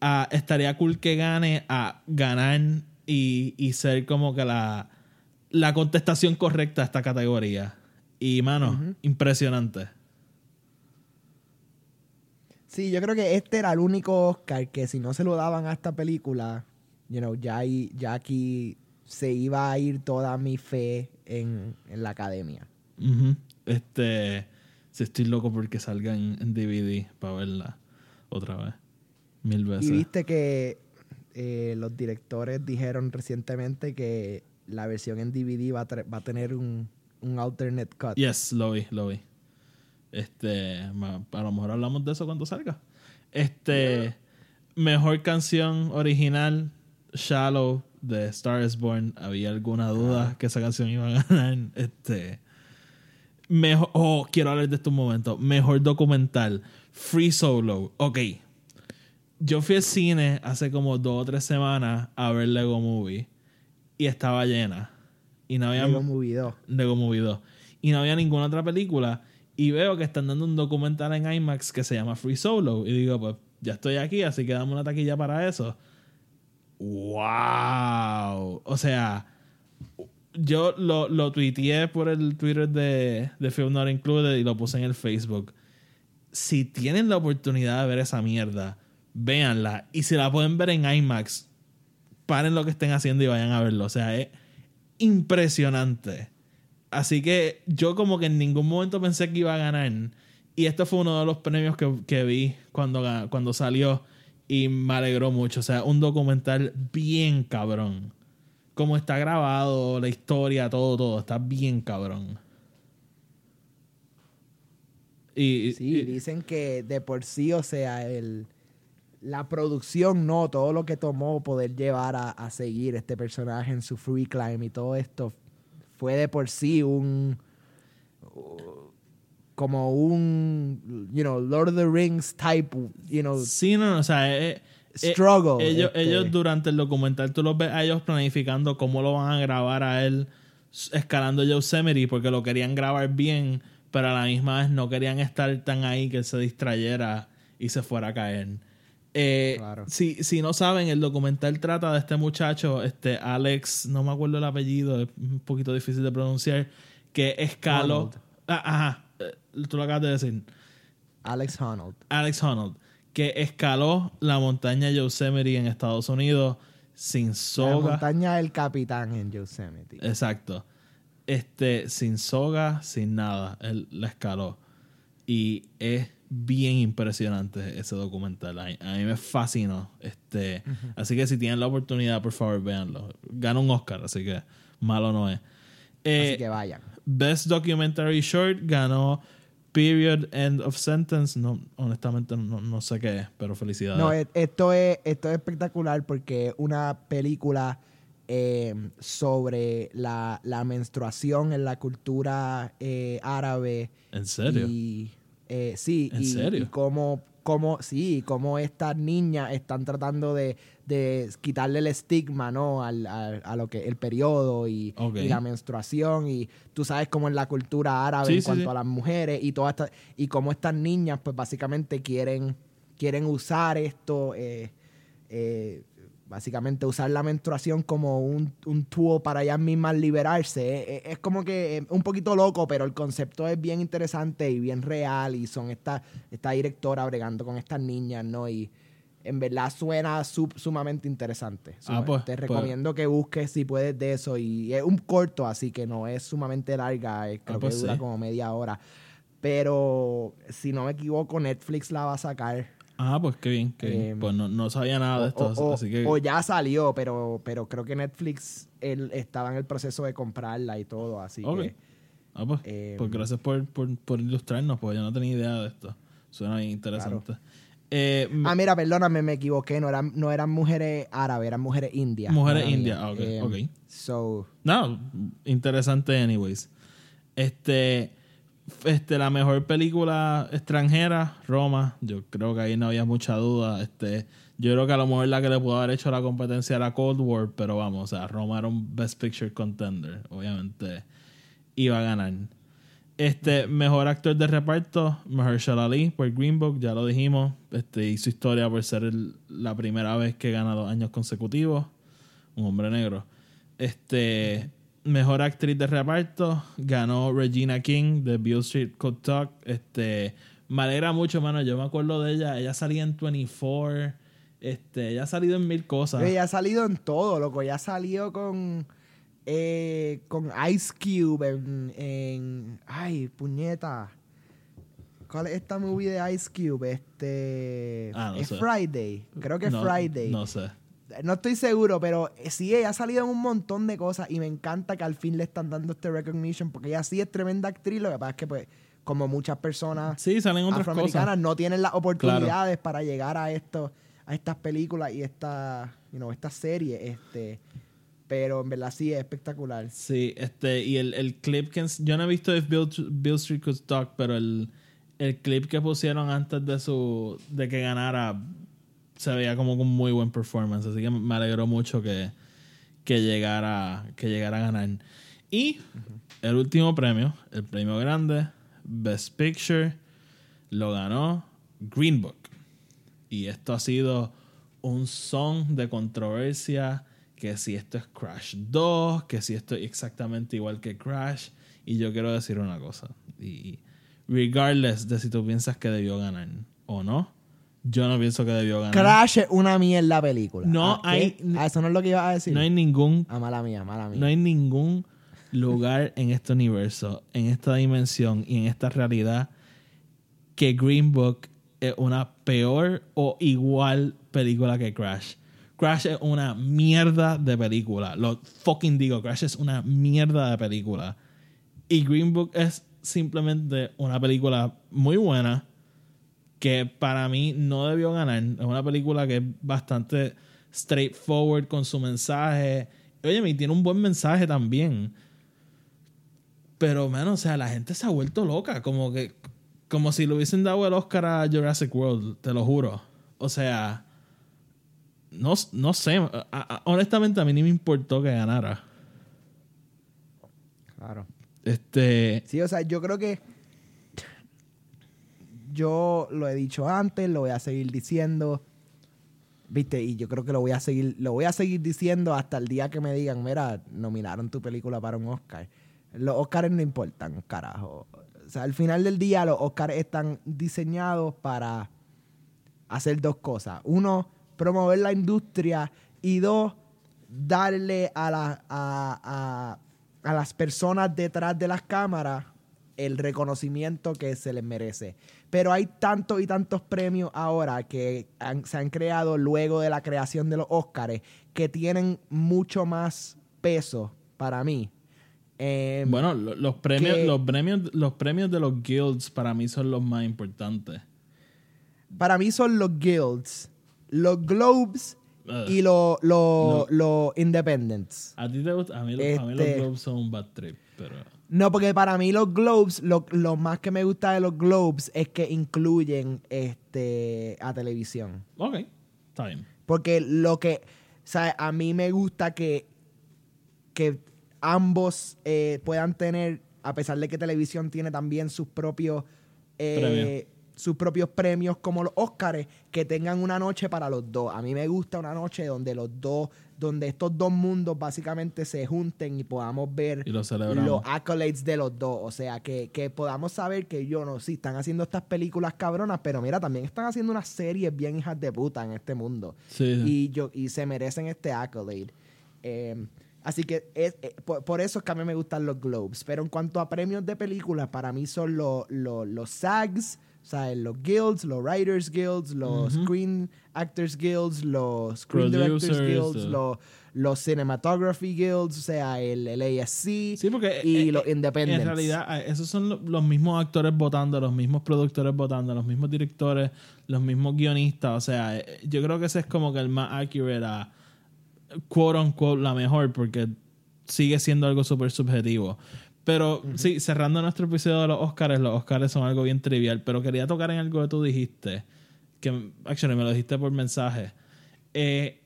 A, estaría cool que gane a ganar y, y ser como que la, la contestación correcta a esta categoría. Y, mano, impresionante. Sí, yo creo que este era el único Oscar que si no se lo daban a esta película, you know, ya, ahí- ya aquí se iba a ir toda mi fe en, en la academia. Este, sí, estoy loco porque salga en, en DVD para verla otra vez. Mil veces. Y viste que eh, los directores dijeron recientemente que la versión en DVD va a, tra- va a tener un, un alternate cut. Yes, lo vi, lo vi. Este, a lo mejor hablamos de eso cuando salga. Este, mejor canción original, Shallow de Star is Born. Había alguna duda que esa canción iba a ganar. Este, mejor, oh, quiero hablar de esto un momento. Mejor documental, Free Solo. Ok. Yo fui al cine hace como dos o tres semanas a ver Lego Movie y estaba llena. Y no había Lego Movie 2. Lego Movie 2. Y no había ninguna otra película. Y veo que están dando un documental en IMAX que se llama Free Solo. Y digo, pues ya estoy aquí, así que dame una taquilla para eso. ¡Wow! O sea, yo lo, lo tuiteé por el Twitter de, de Film Not Included y lo puse en el Facebook. Si tienen la oportunidad de ver esa mierda, véanla. Y si la pueden ver en IMAX, paren lo que estén haciendo y vayan a verlo. O sea, es impresionante. Así que yo como que en ningún momento pensé que iba a ganar. Y este fue uno de los premios que, que vi cuando, cuando salió. Y me alegró mucho. O sea, un documental bien cabrón. Como está grabado, la historia, todo, todo. Está bien cabrón. Y, Sí, y- dicen que de por sí, o sea, el, la producción, no, todo lo que tomó poder llevar a, a seguir este personaje en su free climb y todo esto fue de por sí un, como un, you know, Lord of the Rings type, you know, Sí, no, no, o sea, eh, eh, struggle. ellos, este. ellos durante el documental, tú los ves a ellos planificando cómo lo van a grabar a él escalando Yosemite porque lo querían grabar bien, pero a la misma vez no querían estar tan ahí que él se distrayera y se fuera a caer. Eh, Claro. si, si no saben, el documental trata de este muchacho, este Alex, no me acuerdo el apellido, es un poquito difícil de pronunciar, que escaló. Ah, ajá, eh, tú lo acabas de decir. Alex Honnold. Alex Honnold, que escaló la montaña Yosemite en Estados Unidos sin La soga. montaña del capitán en Yosemite. Exacto. Este, sin soga, sin nada. Él la escaló. Y es bien impresionante ese documental. A, a mí me fascinó. Este, Así que si tienen la oportunidad, por favor, véanlo. Gana un Oscar, así que malo no es. Eh, Así que vayan. Best Documentary Short ganó Period End of Sentence. No, honestamente no, no sé qué es, pero felicidades. No, e- esto es, esto es espectacular porque es una película eh, sobre la, la menstruación en la cultura eh, árabe. ¿En serio? Y, eh, sí, ¿En y, serio? y cómo, cómo, sí, cómo estas niñas están tratando de, de quitarle el estigma, ¿no? Al, al- a lo que el periodo y, la menstruación y tú sabes cómo en la cultura árabe Sí, en sí, cuanto sí. a las mujeres y todas estas y cómo estas niñas pues básicamente quieren quieren usar esto eh, eh, básicamente usar la menstruación como un, un tool para ellas mismas liberarse. Eh, eh, Es, como que eh, un poquito loco, pero el concepto es bien interesante y bien real y son esta, esta directora bregando con estas niñas, ¿no? Y en verdad suena sub- sumamente interesante. Ah, pues, Te pues. recomiendo que busques si puedes de eso y es un corto, así que no es sumamente larga, eh, creo pues que dura sí. como media hora. Pero si no me equivoco, Netflix la va a sacar. Ah, pues qué bien. qué bien. Eh, pues no, no sabía nada de esto, O, o- así que... o ya salió, pero, pero creo que Netflix él estaba en el proceso de comprarla y todo, así Ok. que Ah, pues, eh, pues gracias por, por, por ilustrarnos, pues yo no tenía idea de esto. Suena bien interesante. Eh, Ah, mira, perdóname, me equivoqué, no eran, no eran mujeres árabes, eran mujeres indias. Mujeres indias, ah, ok, Eh, ok. So, No, interesante anyways. Este, este, la mejor película extranjera, Roma. Yo creo que ahí no había mucha duda. Este, yo creo que a lo mejor la que le pudo haber hecho la competencia era Cold War, pero vamos, o sea, Roma era un Best Picture contender. Obviamente iba a ganar. Este, mejor actor de reparto, Mahershala Ali por Green Book, ya lo dijimos. Este, hizo historia por ser la primera vez que gana dos años consecutivos. Un hombre negro. Este, mejor actriz de reparto, ganó Regina King de Beale Street Code Talk. Este, me alegra mucho, mano. Yo me acuerdo de ella. Ella salía en 24. Este, ella ha salido en mil cosas. ella ha salido en todo, loco, ya ha salido con eh, con Ice Cube en, en ay, puñeta. ¿Cuál es esta movie de Ice Cube? Este Ah, no es sé. Friday. Creo que es No- Friday. No sé. No estoy seguro, pero eh, sí, ella ha salido en un montón de cosas y me encanta que al fin le están dando este recognition porque ella sí es tremenda actriz. Lo que pasa es que, pues, como muchas personas Sí, salen otras afroamericanas cosas. no tienen las oportunidades para llegar a esto, a estas películas y esta, you know, esta serie, este, pero en verdad sí es espectacular. Sí, este, y el, el clip que yo no he visto If Bill, Bill Street Could Talk, pero el, el clip que pusieron antes de su de que ganara se veía como con muy buen performance, así que me alegró mucho que, que llegara que llegara a ganar. Y el último premio, el premio grande, Best Picture, lo ganó Green Book. Y esto ha sido un son de controversia, que si esto es Crash 2, que si esto es exactamente igual que Crash. Y yo quiero decir una cosa. Y regardless de si tú piensas que debió ganar o no, yo no pienso que debió ganar. Crash es una mierda película. No ¿Ah, hay- Ah, eso no es lo que iba a decir. No hay ningún Ah, mala mía, mala mía. no hay ningún lugar en este universo, en esta dimensión y en esta realidad que Green Book es una peor o igual película que Crash. Crash es una mierda de película. Lo fucking digo, Crash es una mierda de película. Y Green Book es simplemente una película muy buena que para mí no debió ganar. Es una película que es bastante straightforward con su mensaje. Oye, y tiene un buen mensaje también. Pero, mano, o sea, la gente se ha vuelto loca. Como que. Como si le hubiesen dado el Oscar a Jurassic World, te lo juro. O sea. No, no sé. a- a- honestamente, a mí ni me importó que ganara. Claro. Este. Sí, o sea, yo creo que yo lo he dicho antes, lo voy a seguir diciendo. ¿Viste? Y yo creo que lo voy a seguir lo voy a seguir diciendo hasta el día que me digan, "Mira, nominaron tu película para un Oscar." Los Oscars no importan, carajo. O sea, al final del día los Oscars están diseñados para hacer dos cosas. Uno, promover la industria y dos, darle a, la- a, a- a las personas detrás de las cámaras el reconocimiento que se les merece. Pero hay tantos y tantos premios ahora que han- se han creado luego de la creación de los Oscars que tienen mucho más peso para mí. Eh, Bueno, lo- los premios, que- los premios, los premios de los guilds para mí son los más importantes. para mí son los guilds, los globes y los los- No. independents. A ti te gusta, a mí, los- a mí los Este- globes son un bad trip, pero. No, porque para mí los globes, lo, lo más que me gusta de los globes es que incluyen este a televisión. Ok, está bien. Porque lo que, sea, a mí me gusta que, que ambos eh, puedan tener, a pesar de que televisión tiene también sus propios eh. Sus propios premios como los Óscares, que tengan una noche para los dos. A mí me gusta una noche donde los dos, donde estos dos mundos básicamente se junten y podamos ver Y lo celebramos. los accolades de los dos. O sea, que, que podamos saber que yo no, sí, están haciendo estas películas cabronas, pero mira, también están haciendo unas series bien hijas de puta en este mundo. Sí, sí. Y, yo, y se merecen este accolade. Eh, así que es- eh, por, por eso es que a mí me gustan los Globes. Pero en cuanto a premios de películas, para mí son los, los, los SAGs, o sea, los Guilds, los Writers Guilds, los. Screen Actors Guilds, los Screen Directors Guilds, uh. los, los Cinematography Guilds, o sea, el, el ASC Sí, porque y eh, los eh, Independents. En realidad, eh, esos son lo- los mismos actores votando, los mismos productores votando, los mismos directores, los mismos guionistas. O sea, eh, yo creo que ese es como que el más accurate a quote unquote la mejor, porque sigue siendo algo súper subjetivo. Pero sí, cerrando nuestro episodio de los Oscars, los Oscars son algo bien trivial, pero quería tocar en algo que tú dijiste, que actually me lo dijiste por mensaje. Eh,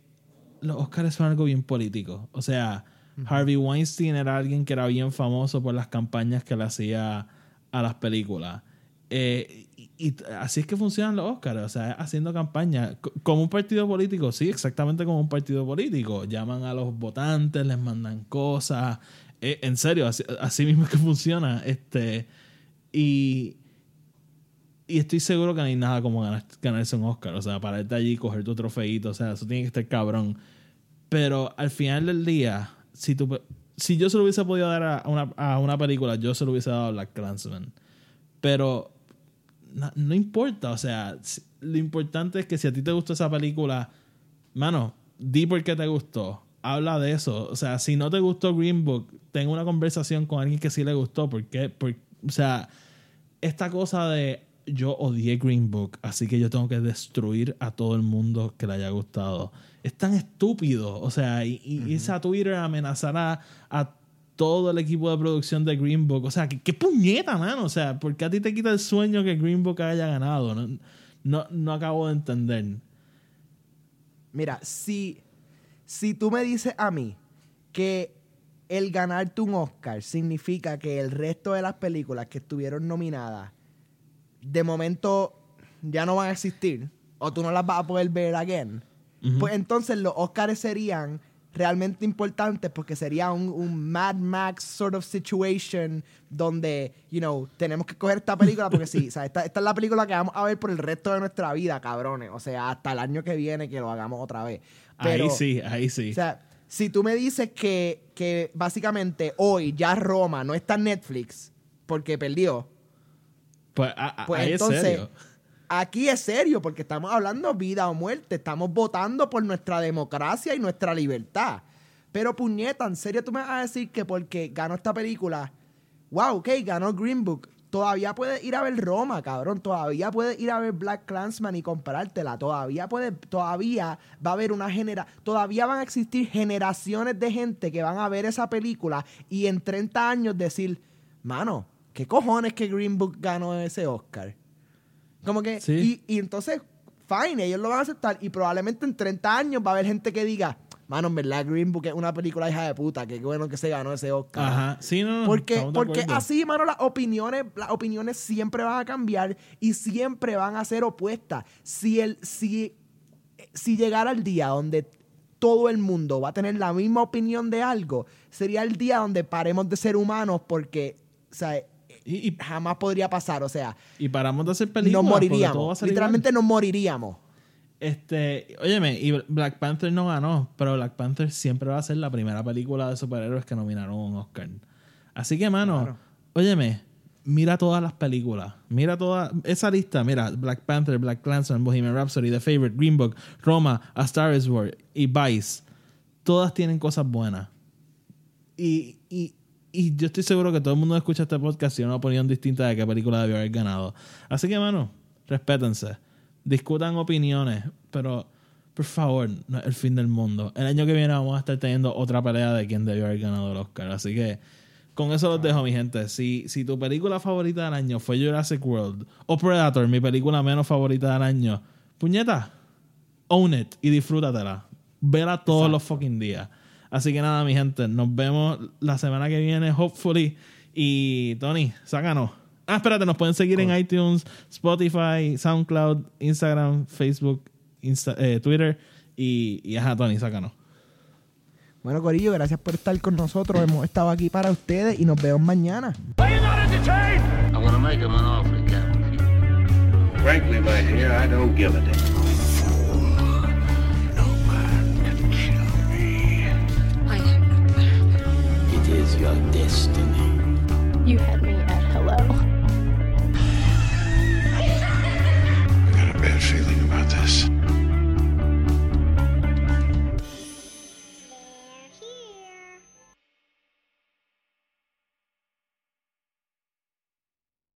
los Oscars son algo bien político. O sea, Harvey Weinstein era alguien que era bien famoso por las campañas que le hacía a las películas. Eh, y, y así es que funcionan los Oscars, o sea, haciendo campaña. C- Como un partido político, sí, exactamente como un partido político. Llaman a los votantes, les mandan cosas. Eh, en serio, así, mismo es que funciona. Este, y, y estoy seguro que no hay nada como ganar- ganarse un Oscar. O sea, pararte allí coger tu trofeito. O sea, eso tiene que estar cabrón. Pero al final del día, si, si yo se lo hubiese podido dar a una, a una película, yo se lo hubiese dado a Black Clansman. Pero no, importa. O sea, lo importante es que si a ti te gustó esa película, mano, di por qué te gustó. Habla de eso. O sea, si no te gustó Green Book, ten una conversación con alguien que sí le gustó. ¿Por qué? Por- o sea, esta cosa de yo odié Green Book, así que yo tengo que destruir a todo el mundo que le haya gustado. Es tan estúpido. O sea, y, y irse a Twitter a amenazar a, a todo el equipo de producción de Green Book. O sea, ¿qué, qué puñeta, mano. O sea, ¿por qué a ti te quita el sueño que Green Book haya ganado? No, no, no acabo de entender. Mira, si, si tú me dices a mí que el ganarte un Oscar significa que el resto de las películas que estuvieron nominadas de momento ya no van a existir o tú no las vas a poder ver again, pues entonces los Oscars serían realmente importantes porque sería un, un Mad Max sort of situation donde, you know, tenemos que coger esta película porque sí, o sea, esta, esta es la película que vamos a ver por el resto de nuestra vida, cabrones. O sea, hasta el año que viene que lo hagamos otra vez. Pero, ahí sí, ahí sí. O sea, si tú me dices que, que básicamente hoy ya Roma no está en Netflix porque perdió, pues a- a- pues ahí entonces, es serio. aquí es serio, porque estamos hablando vida o muerte, estamos votando por nuestra democracia y nuestra libertad. Pero puñeta, en serio tú me vas a decir que porque ganó esta película, wow, ok, ganó Green Book, todavía puedes ir a ver Roma, cabrón, todavía puedes ir a ver Black Clansman y comprártela, todavía puede, todavía va a haber una genera, todavía van a existir generaciones de gente que van a ver esa película y en 30 años decir, mano, ¿qué cojones que Green Book ganó ese Oscar? Como que, Sí. y, y entonces, fine, ellos lo van a aceptar y probablemente en 30 años va a haber gente que diga, mano, en verdad Green Book es una película hija de puta, qué bueno que se ganó ese Oscar. Ajá. Sí, no, no. Porque, porque así, mano, las opiniones, las opiniones siempre van a cambiar y siempre van a ser opuestas. Si el, si, si llegara el día donde todo el mundo va a tener la misma opinión de algo, sería el día donde paremos de ser humanos porque, o sea, Y, y, jamás podría pasar. O sea, y paramos de hacer películas. nos moriríamos. Literalmente nos moriríamos. Este, óyeme, y Black Panther no ganó, pero Black Panther siempre va a ser la primera película de superhéroes que nominaron un Oscar. Así que, mano, Claro. óyeme, mira todas las películas. Mira toda esa lista. Mira, Black Panther, Black Clansman, Bohemian Rhapsody, The Favorite, Green Book, Roma, A Star is Born y Vice. Todas tienen cosas buenas. Y, y, y yo estoy seguro que todo el mundo escucha este podcast tiene una opinión distinta de qué película debió haber ganado. Así que, mano, respétense. Discutan opiniones, pero por favor, no es el fin del mundo. El año que viene vamos a estar teniendo otra pelea de quién debió haber ganado el Oscar. Así que con eso los dejo, mi gente. Si, si tu película favorita del año fue Jurassic World o Predator, mi película menos favorita del año, puñeta, own it y disfrútatela. Vela todos los fucking días. Así que nada, mi gente, nos vemos la semana que viene, hopefully. Y Tony, sácanos. Ah, espérate, nos pueden seguir en iTunes, Spotify, SoundCloud, Instagram, Facebook, Insta- eh, Twitter. Y, y ajá, Tony, sácanos. Bueno, Corillo, gracias por estar con nosotros. Hemos estado aquí para ustedes y nos vemos mañana. I want to make him an offer again with you. Frankly, my dear, I don't give a damn. No man can kill me. I am. It is your destiny. You had me